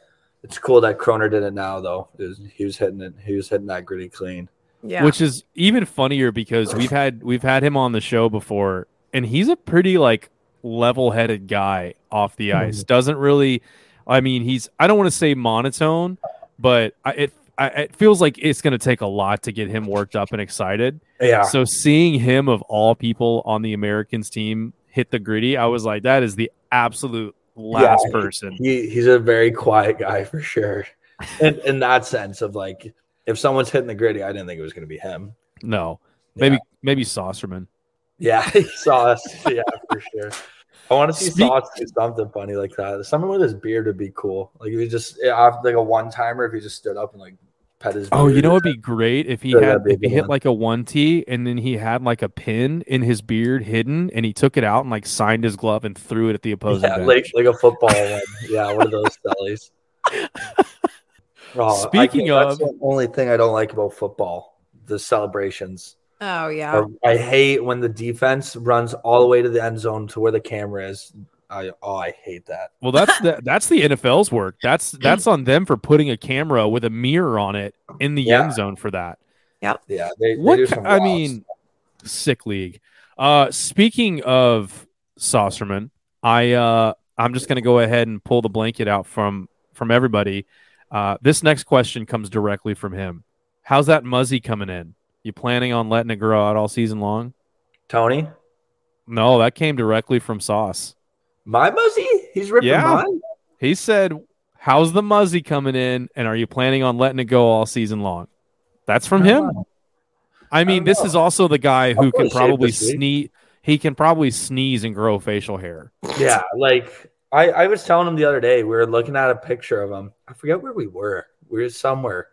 D: It's cool that Kroner did it now, though. It was- he was hitting it. He was hitting that gritty clean.
A: Yeah.
B: Which is even funnier because we've had we've had him on the show before, and he's a pretty like level-headed guy off the ice. Mm-hmm. Doesn't really, I mean, he's I don't want to say monotone, but I, it I, it feels like it's going to take a lot to get him worked up and excited.
D: Yeah.
B: So seeing him of all people on the Americans team hit the gritty, I was like, that is the absolute last
D: Yeah,
B: person.
D: He he's a very quiet guy for sure. In in that sense of like if someone's hitting the gritty, I didn't think it was gonna be him.
B: No,
D: Yeah.
B: maybe maybe Saucerman.
D: Yeah, us. Yeah, for sure. I want to see
B: Speak-
D: Sauce do something funny like that. Someone with his beard would be cool. Like if he just like a one timer, if he just stood up and like pet his.
B: Oh, you know what'd be great if he
D: Yeah,
B: had
D: that'd be a
B: if he hit
D: one.
B: like a one T and then he had like a pin in his beard hidden and he took it out and like signed his glove and threw it at the opposing
D: yeah,
B: bench.
D: like like a football one. Yeah, one of those sellies. Oh,
B: Speaking
D: can't- that's
B: of-
D: the only thing I don't like about football: the celebrations.
A: oh yeah.
D: I, I hate when the defense runs all the way to the end zone to where the camera is. I oh, I hate that.
B: Well, that's the that's the NFL's work. That's that's on them for putting a camera with a mirror on it in the
D: Yeah.
B: end zone for that.
D: Yeah, they, they
B: What
D: do some
B: I
D: wild
B: mean, sick league. Uh, speaking of Saucerman, I uh, I'm just gonna go ahead and pull the blanket out from from everybody. Uh, this next question comes directly from him. How's that muzzy coming in? You planning on letting it grow out all season long?
D: Tony,
B: No, that came directly from Sauce.
D: My muzzy, he's ripping
B: Yeah.
D: mine.
B: He said, "How's the muzzy coming in? And are you planning on letting it go all season long?" That's from him. I mean,
D: don't
B: this
D: know.
B: is also the guy who can probably sneeze. He can probably sneeze and grow facial hair.
D: Yeah, like I, I was telling him the other day, we were looking at a picture of him. I forget where we were. We were somewhere,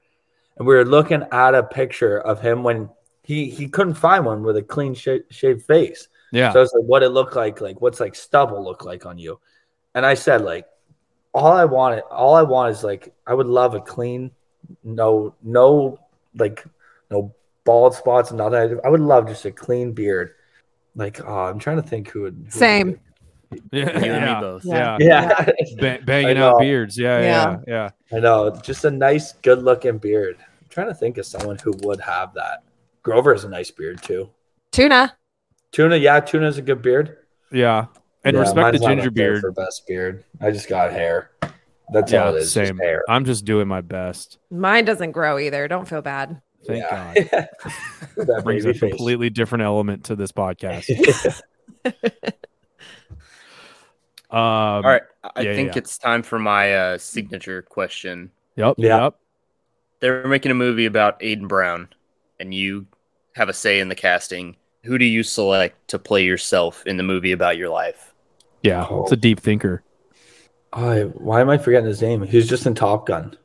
D: and we were looking at a picture of him when he he couldn't find one with a clean sh- shaved face.
B: Yeah,
D: So I was like, what it looked like, like what's like stubble look like on you? And I said, like, all I wanted, all I want is like, I would love a clean, no, no, like, no bald spots, nothing. I would love just a clean beard. Like, oh, I'm trying to think who would. Who would
A: Same.
B: yeah,
C: You
B: yeah,
C: both.
B: yeah.
D: Yeah,
B: Ba- banging out
D: know.
B: beards. Yeah, yeah, yeah.
A: Yeah.
D: I know. Just a nice, good looking beard. I'm trying to think of someone who would have that. Grover has a nice beard too.
A: Tuna.
D: Tuna, yeah, Tuna's a good beard.
B: yeah. And
D: Yeah,
B: respect the ginger beard.
D: for best beard. I just got hair. That's
B: Yeah,
D: all it is. just
B: same.
D: hair.
B: I'm just doing my best.
A: Mine doesn't grow either. Don't feel bad.
B: Thank
D: Yeah.
B: God.
D: that
B: Brings
D: baby
B: a
D: face.
B: completely different element to this podcast. Um,
C: All right, I
B: yeah,
C: think
B: yeah.
C: it's time for my uh, signature question.
B: Yep.
D: Yeah.
B: Yep.
C: They're making a movie about Aiden Brown, and you have a say in the casting. Who do you select to play yourself in the movie about your life?
B: Yeah.
D: Oh.
B: It's a deep thinker.
D: I, why am I forgetting his name? He's just in Top Gun.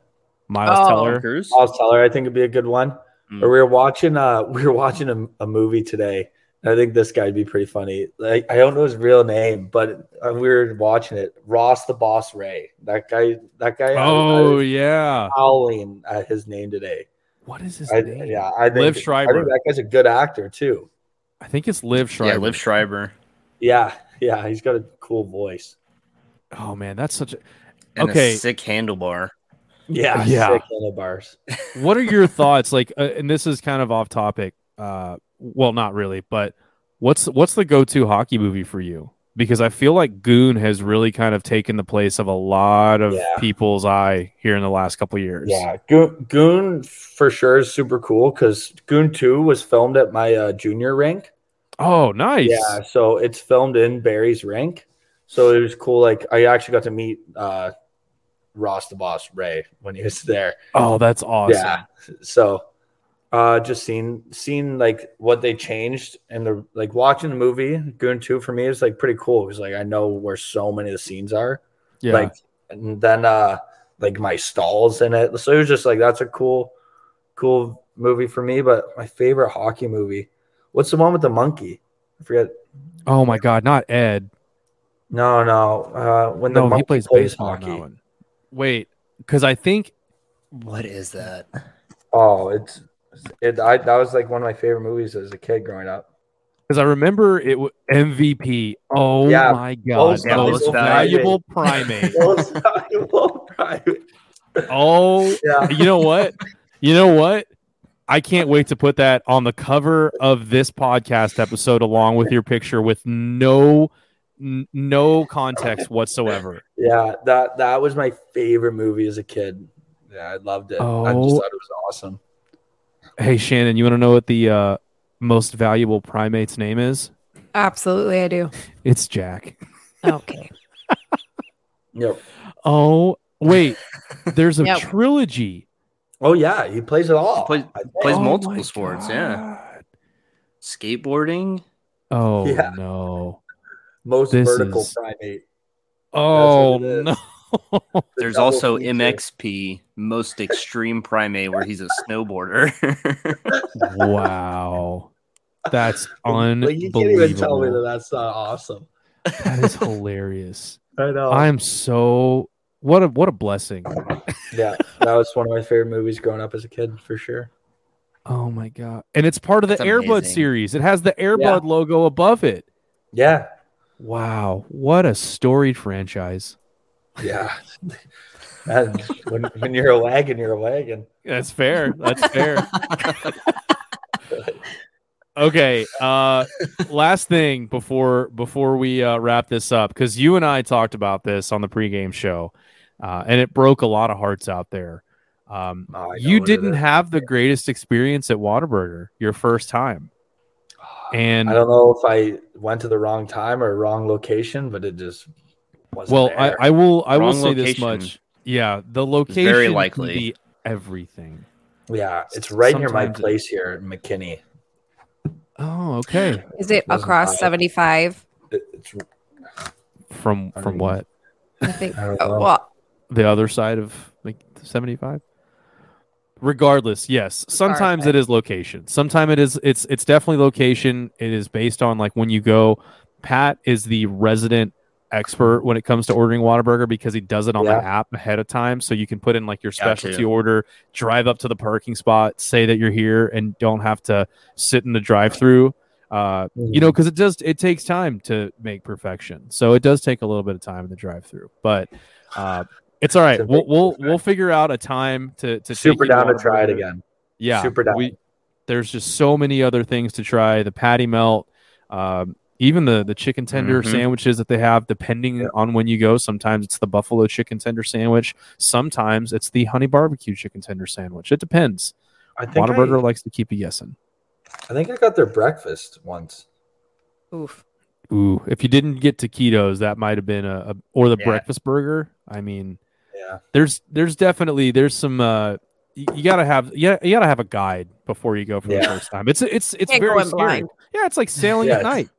B: Miles
A: Oh.
B: Teller.
C: Cruise?
D: Miles Teller, I think would be a good one.
C: Mm.
D: Or we were watching uh we were watching a, a movie today. and I think this guy'd be pretty funny. Like I don't know his real name, but uh, we were watching it. Ross the Boss Rhea. That guy. That guy. I- I
B: Oh yeah.
D: howling at his name today.
B: What is his
D: I,
B: name?
D: yeah, I think,
B: Liev
D: I think that guy's a good actor too.
B: I think it's Liev Schreiber.
C: Yeah, Liev Schreiber.
D: Yeah, yeah, he's got a cool voice.
B: Oh man, that's such a
C: And
B: Okay.
C: a sick handlebar.
D: Yeah,
B: Yeah.
D: sick handlebars.
B: what are your thoughts like uh, and this is kind of off topic uh well not really but what's what's the go-to hockey movie for you because i feel like goon has really kind of taken the place of a lot of
D: Yeah.
B: people's eye here in the last couple years
D: Yeah, Goon, Goon for sure is super cool because Goon Two was filmed at my uh, junior rink.
B: oh nice
D: Yeah, so it's filmed in Barrie's rink. So it was cool. Like I actually got to meet uh, Ross the Boss Rhea when he was there.
B: oh that's awesome
D: Yeah. So uh just seeing seeing like what they changed and the like watching the movie Goon 2 for me is like pretty cool because like I know where so many of the scenes are.
B: yeah
D: Like and then uh like my stalls in it. So it was just like that's a cool cool movie for me. But my favorite hockey movie. What's the one with the monkey? I forget.
B: oh my god not ed
D: No, no. Uh when the
B: no he plays
D: plays
B: baseball in
D: hockey.
B: that one wait because i think
C: What is that?
D: Oh, it's it I that was like one of my favorite movies as a kid growing up.
B: because i remember it was mvp oh
D: Yeah,
B: my god
D: most
B: most valuable primate
D: Most valuable private.
B: oh
D: Yeah.
B: you know what? You know what? I can't wait to put that on the cover of this podcast episode along with your picture with no n- no context whatsoever.
D: Yeah, that that was my favorite movie as a kid. Yeah, I loved it. I just
B: Oh.
D: thought it was awesome.
B: Hey Shannon, you want to know what the uh, most valuable primate's name is?
A: Absolutely, I do.
B: It's Jack.
A: Okay.
D: Yep.
B: Oh, wait. There's a
A: Yep.
B: trilogy.
D: Oh yeah, he plays it all.
C: He plays- plays
B: Oh
C: multiple
B: my
C: sports, yeah. Skateboarding.
B: Oh
D: Yeah.
B: no.
D: most
B: this
D: vertical
B: is-
D: primate.
B: Oh no.
D: The
C: There's also
D: feature.
C: MXP, most extreme primate, where he's a snowboarder.
B: wow. That's
D: Like, you can't even tell me that that's not awesome.
B: That is hilarious.
D: I know.
B: I'm so what a what a blessing.
D: yeah, that was one of my favorite movies growing up as a kid for sure.
B: Oh my god. And it's part of the Air
C: Bud
B: series. It has the Air Bud
D: Yeah.
B: logo above it.
D: Yeah,
B: Wow. What a storied franchise.
D: Yeah. and when, when you're a wagon, you're a wagon.
B: That's fair. That's fair. okay. Uh last thing before before we uh, wrap this up cuz you and I talked about this on the pregame show. Uh, and it broke a lot of hearts out there. Um,
D: Oh,
B: you didn't have the greatest experience at Whataburger your first time. And
D: I don't know if I went to the wrong time or wrong location, but it just.
B: Well,
D: there.
B: I, I will I will
C: Wrong
B: say this much. Yeah, the location
C: Very
B: can
C: likely.
B: be everything.
D: yeah, it's right near my
B: sometimes it-
D: place here in McKinney.
B: Oh, okay.
A: Is it across 75?
D: It's
B: From from
D: don't
B: what?
A: I think.
D: I don't
A: oh,
D: know.
A: well,
B: The other side of like 75? Regardless, yes. Sometimes it
A: Regardless.
B: is location. Sometimes it is it's it's definitely location. It is based on like when you go Pat is the resident expert when it comes to ordering Whataburger because he does it on
D: Yeah.
B: the app ahead of time. So you can put in like your specialty
C: to.
B: order, drive up to the parking spot, say that you're here, and don't have to sit in the drive-through. Uh, you know, because it does it takes time to make perfection. So it does take a little bit of time in the drive-through, but uh, it's all right.
D: It's
B: We'll we'll we'll figure out a time to to
D: super down to try it again.
B: Yeah,
D: Super down.
B: We, there's just so many other things to try. The patty melt, um, even the the chicken tender
C: Mhm.
B: sandwiches that they have. Depending
D: Yeah.
B: on when you go, sometimes it's the buffalo chicken tender sandwich. Sometimes it's the honey barbecue chicken tender sandwich. It depends.
D: I think
B: Whataburger
D: I,
B: likes to keep a guessing.
D: I think I got their breakfast once.
A: oof.
B: Ooh, if you didn't get taquitos, that might have been a, a or the
C: Yeah.
B: breakfast burger. I mean,
D: Yeah.
B: there's there's definitely there's some uh you, you gotta have yeah you, gotta have a guide before you go for the first time. It's it's it's
A: Can't
B: very scary.
A: blind.
B: Yeah, it's like sailing
D: Yeah,
B: at night.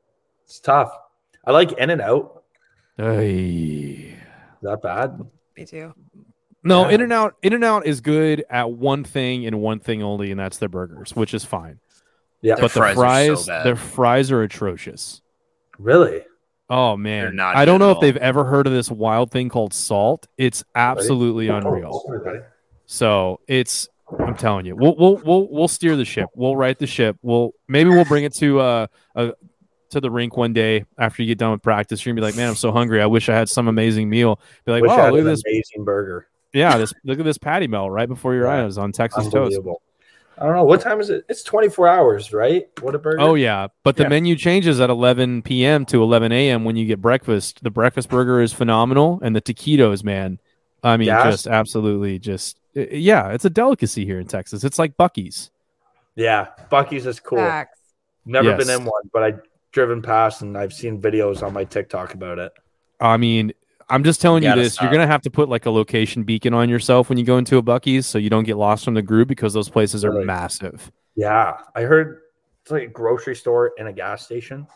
D: It's tough. I like In and Out.
B: Ay.
D: Is that bad?
A: Me too.
B: No,
D: Yeah.
B: In and Out In and Out is good at one thing and one thing only, and that's their burgers, which is fine.
D: Yeah.
C: Their
B: but the
C: fries are so
B: their fries are atrocious.
D: Really?
B: Oh man,
C: not
B: I don't know if they've ever heard of this wild thing called salt. It's absolutely
D: Oh,
B: unreal.
D: Everybody.
B: So it's I'm telling you, we'll we'll we'll we'll steer the ship. We'll right the ship. We'll maybe we'll bring it to uh, uh to the rink one day after you get done with practice. You're gonna be like, man, I'm so hungry. I wish I had some amazing meal. Be like,
D: Wish I
B: wow,
D: had
B: look at this.
D: amazing burger.
B: Yeah, this look at this patty melt right before your
D: Yeah.
B: eyes on Texas toast.
D: I don't know. What time is it? It's 24 hours, right? What a burger.
B: Oh yeah, but the
D: Yeah.
B: menu changes at 11 p.m. to 11 a.m. when you get breakfast. The breakfast burger is phenomenal, and the taquitos, man. I mean,
D: Gas?
B: just absolutely, just yeah, it's a delicacy here in Texas. It's like Buc-ee's.
D: Yeah. Buc-ee's is cool.
A: Facts.
D: Never
B: Yes.
D: been in one, but I driven past and I've seen videos on my TikTok about it.
B: I mean, I'm just telling you
C: Gotta
B: this. You're gonna have to put like a location beacon on yourself when you go into a Buc-ee's, so you don't get lost from the group because those places are
D: Really?
B: massive.
D: Yeah. I heard it's like a grocery store and a gas station.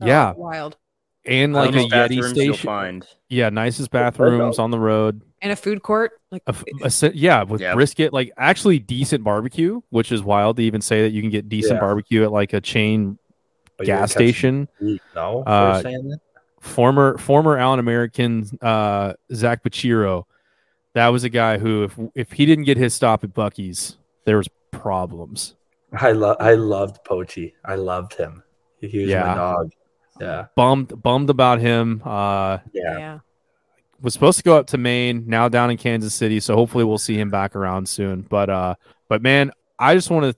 A: Oh,
B: Yeah.
A: Wild.
B: And like a
C: Nicest
B: Yeti station.
C: find.
B: Yeah, nicest
D: Good
B: bathrooms on the road.
A: And a food court. Like
B: a, se- yeah, with
C: Yeah.
B: brisket, like actually decent barbecue, which is wild to even say that you can get decent
D: Yeah.
B: barbecue at like a chain
D: But you're
B: gas station.
D: No,
B: Uh,
D: for saying that?
B: Former former Allen American uh, Zach Pochiro, that was a guy who, if if he didn't get his stop at Buc-ee's, there was problems.
D: I love I loved Pochi. I loved him. He was
B: Yeah.
D: my dog. Yeah.
B: Bummed bummed about him. Uh,
D: Yeah.
A: yeah.
B: was supposed to go up to Maine, now down in Kansas City. So hopefully we'll see him back around soon. But uh, but man, I just want to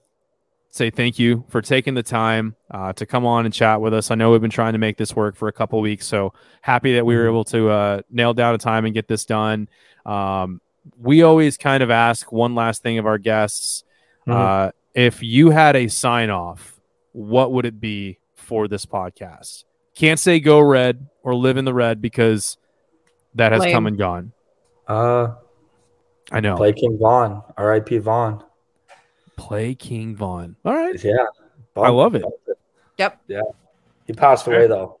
B: say thank you for taking the time uh, to come on and chat with us. I know we've been trying to make this work for a couple weeks, so happy that we were
D: Mhm.
B: able to uh, nail down a time and get this done. Um, we always kind of ask one last thing of our guests. Uh, if you had a sign off, what would it be for this podcast? Can't say go red or live in the red because that has
A: Lame.
B: come and gone.
D: Uh
B: I know.
D: play King Von. R.I.P. Von.
B: Play King Von. All right.
D: Yeah.
B: I love it.
A: Yep.
D: Yeah. He passed away though.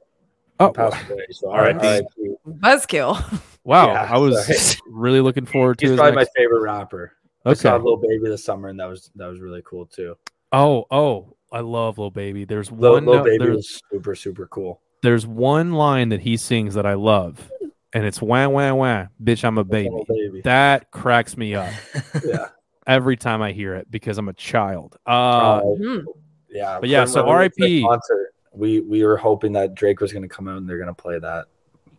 B: Oh,
D: He passed away. So
C: R.I.P.
D: R.I.P.
A: Buzzkill.
B: wow.
D: Yeah,
B: I was
D: sorry.
B: really looking forward to
D: He's probably
B: next-
D: my favorite rapper. I saw Lil Baby this summer, and that was that was really cool too.
B: Oh, oh, I love Lil Baby. There's
D: Little,
B: one
D: Lil
B: no-
D: Baby
B: there's,
D: was super super cool.
B: there's one line that he sings that I love, and it's wah wah wah, bitch, I'm a baby.
D: Lil Baby.
B: That cracks me up
D: yeah.
B: Every time I hear it because I'm a child. Uh,
D: Uh,
A: Hmm.
D: yeah.
B: but yeah, so
D: when we went to the
B: RIP.
D: concert, We we were hoping that Drake was going to come out and they're going to play that.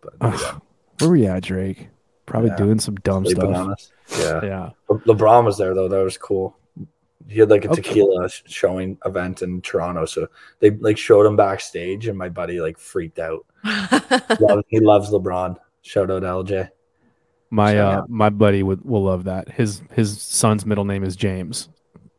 D: But
B: Ugh, where were you at, Drake? Probably
D: Yeah.
B: doing some dumb
D: sleeping
B: stuff.
D: Yeah.
B: Yeah.
D: Le- LeBron was there though. That was cool. He had like a
B: Okay.
D: tequila sh- showing event in Toronto, so they like showed him backstage, and my buddy like freaked out. Love, he loves LeBron. Shout out LJ.
B: My
D: So,
B: uh
D: yeah.
B: my buddy would will love that. His his son's middle name is James.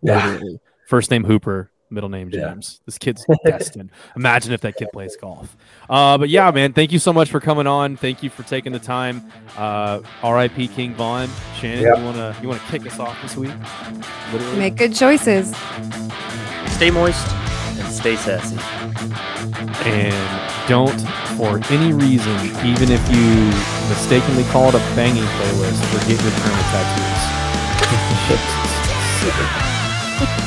D: Yeah.
B: First name Hooper, middle name
D: Yeah.
B: James. This kid's destined. Imagine if that kid plays golf. Uh, but yeah, man, thank you so much for coming on. Thank you for taking the time. Uh, R.I.P. King Von. Shannon,
D: Yep.
B: you wanna you wanna kick us off this week? Literally.
A: Make good choices.
C: Stay moist and stay sassy.
B: and don't for any reason, even if you mistakenly call it a banging playlist, for Get your of tattoos.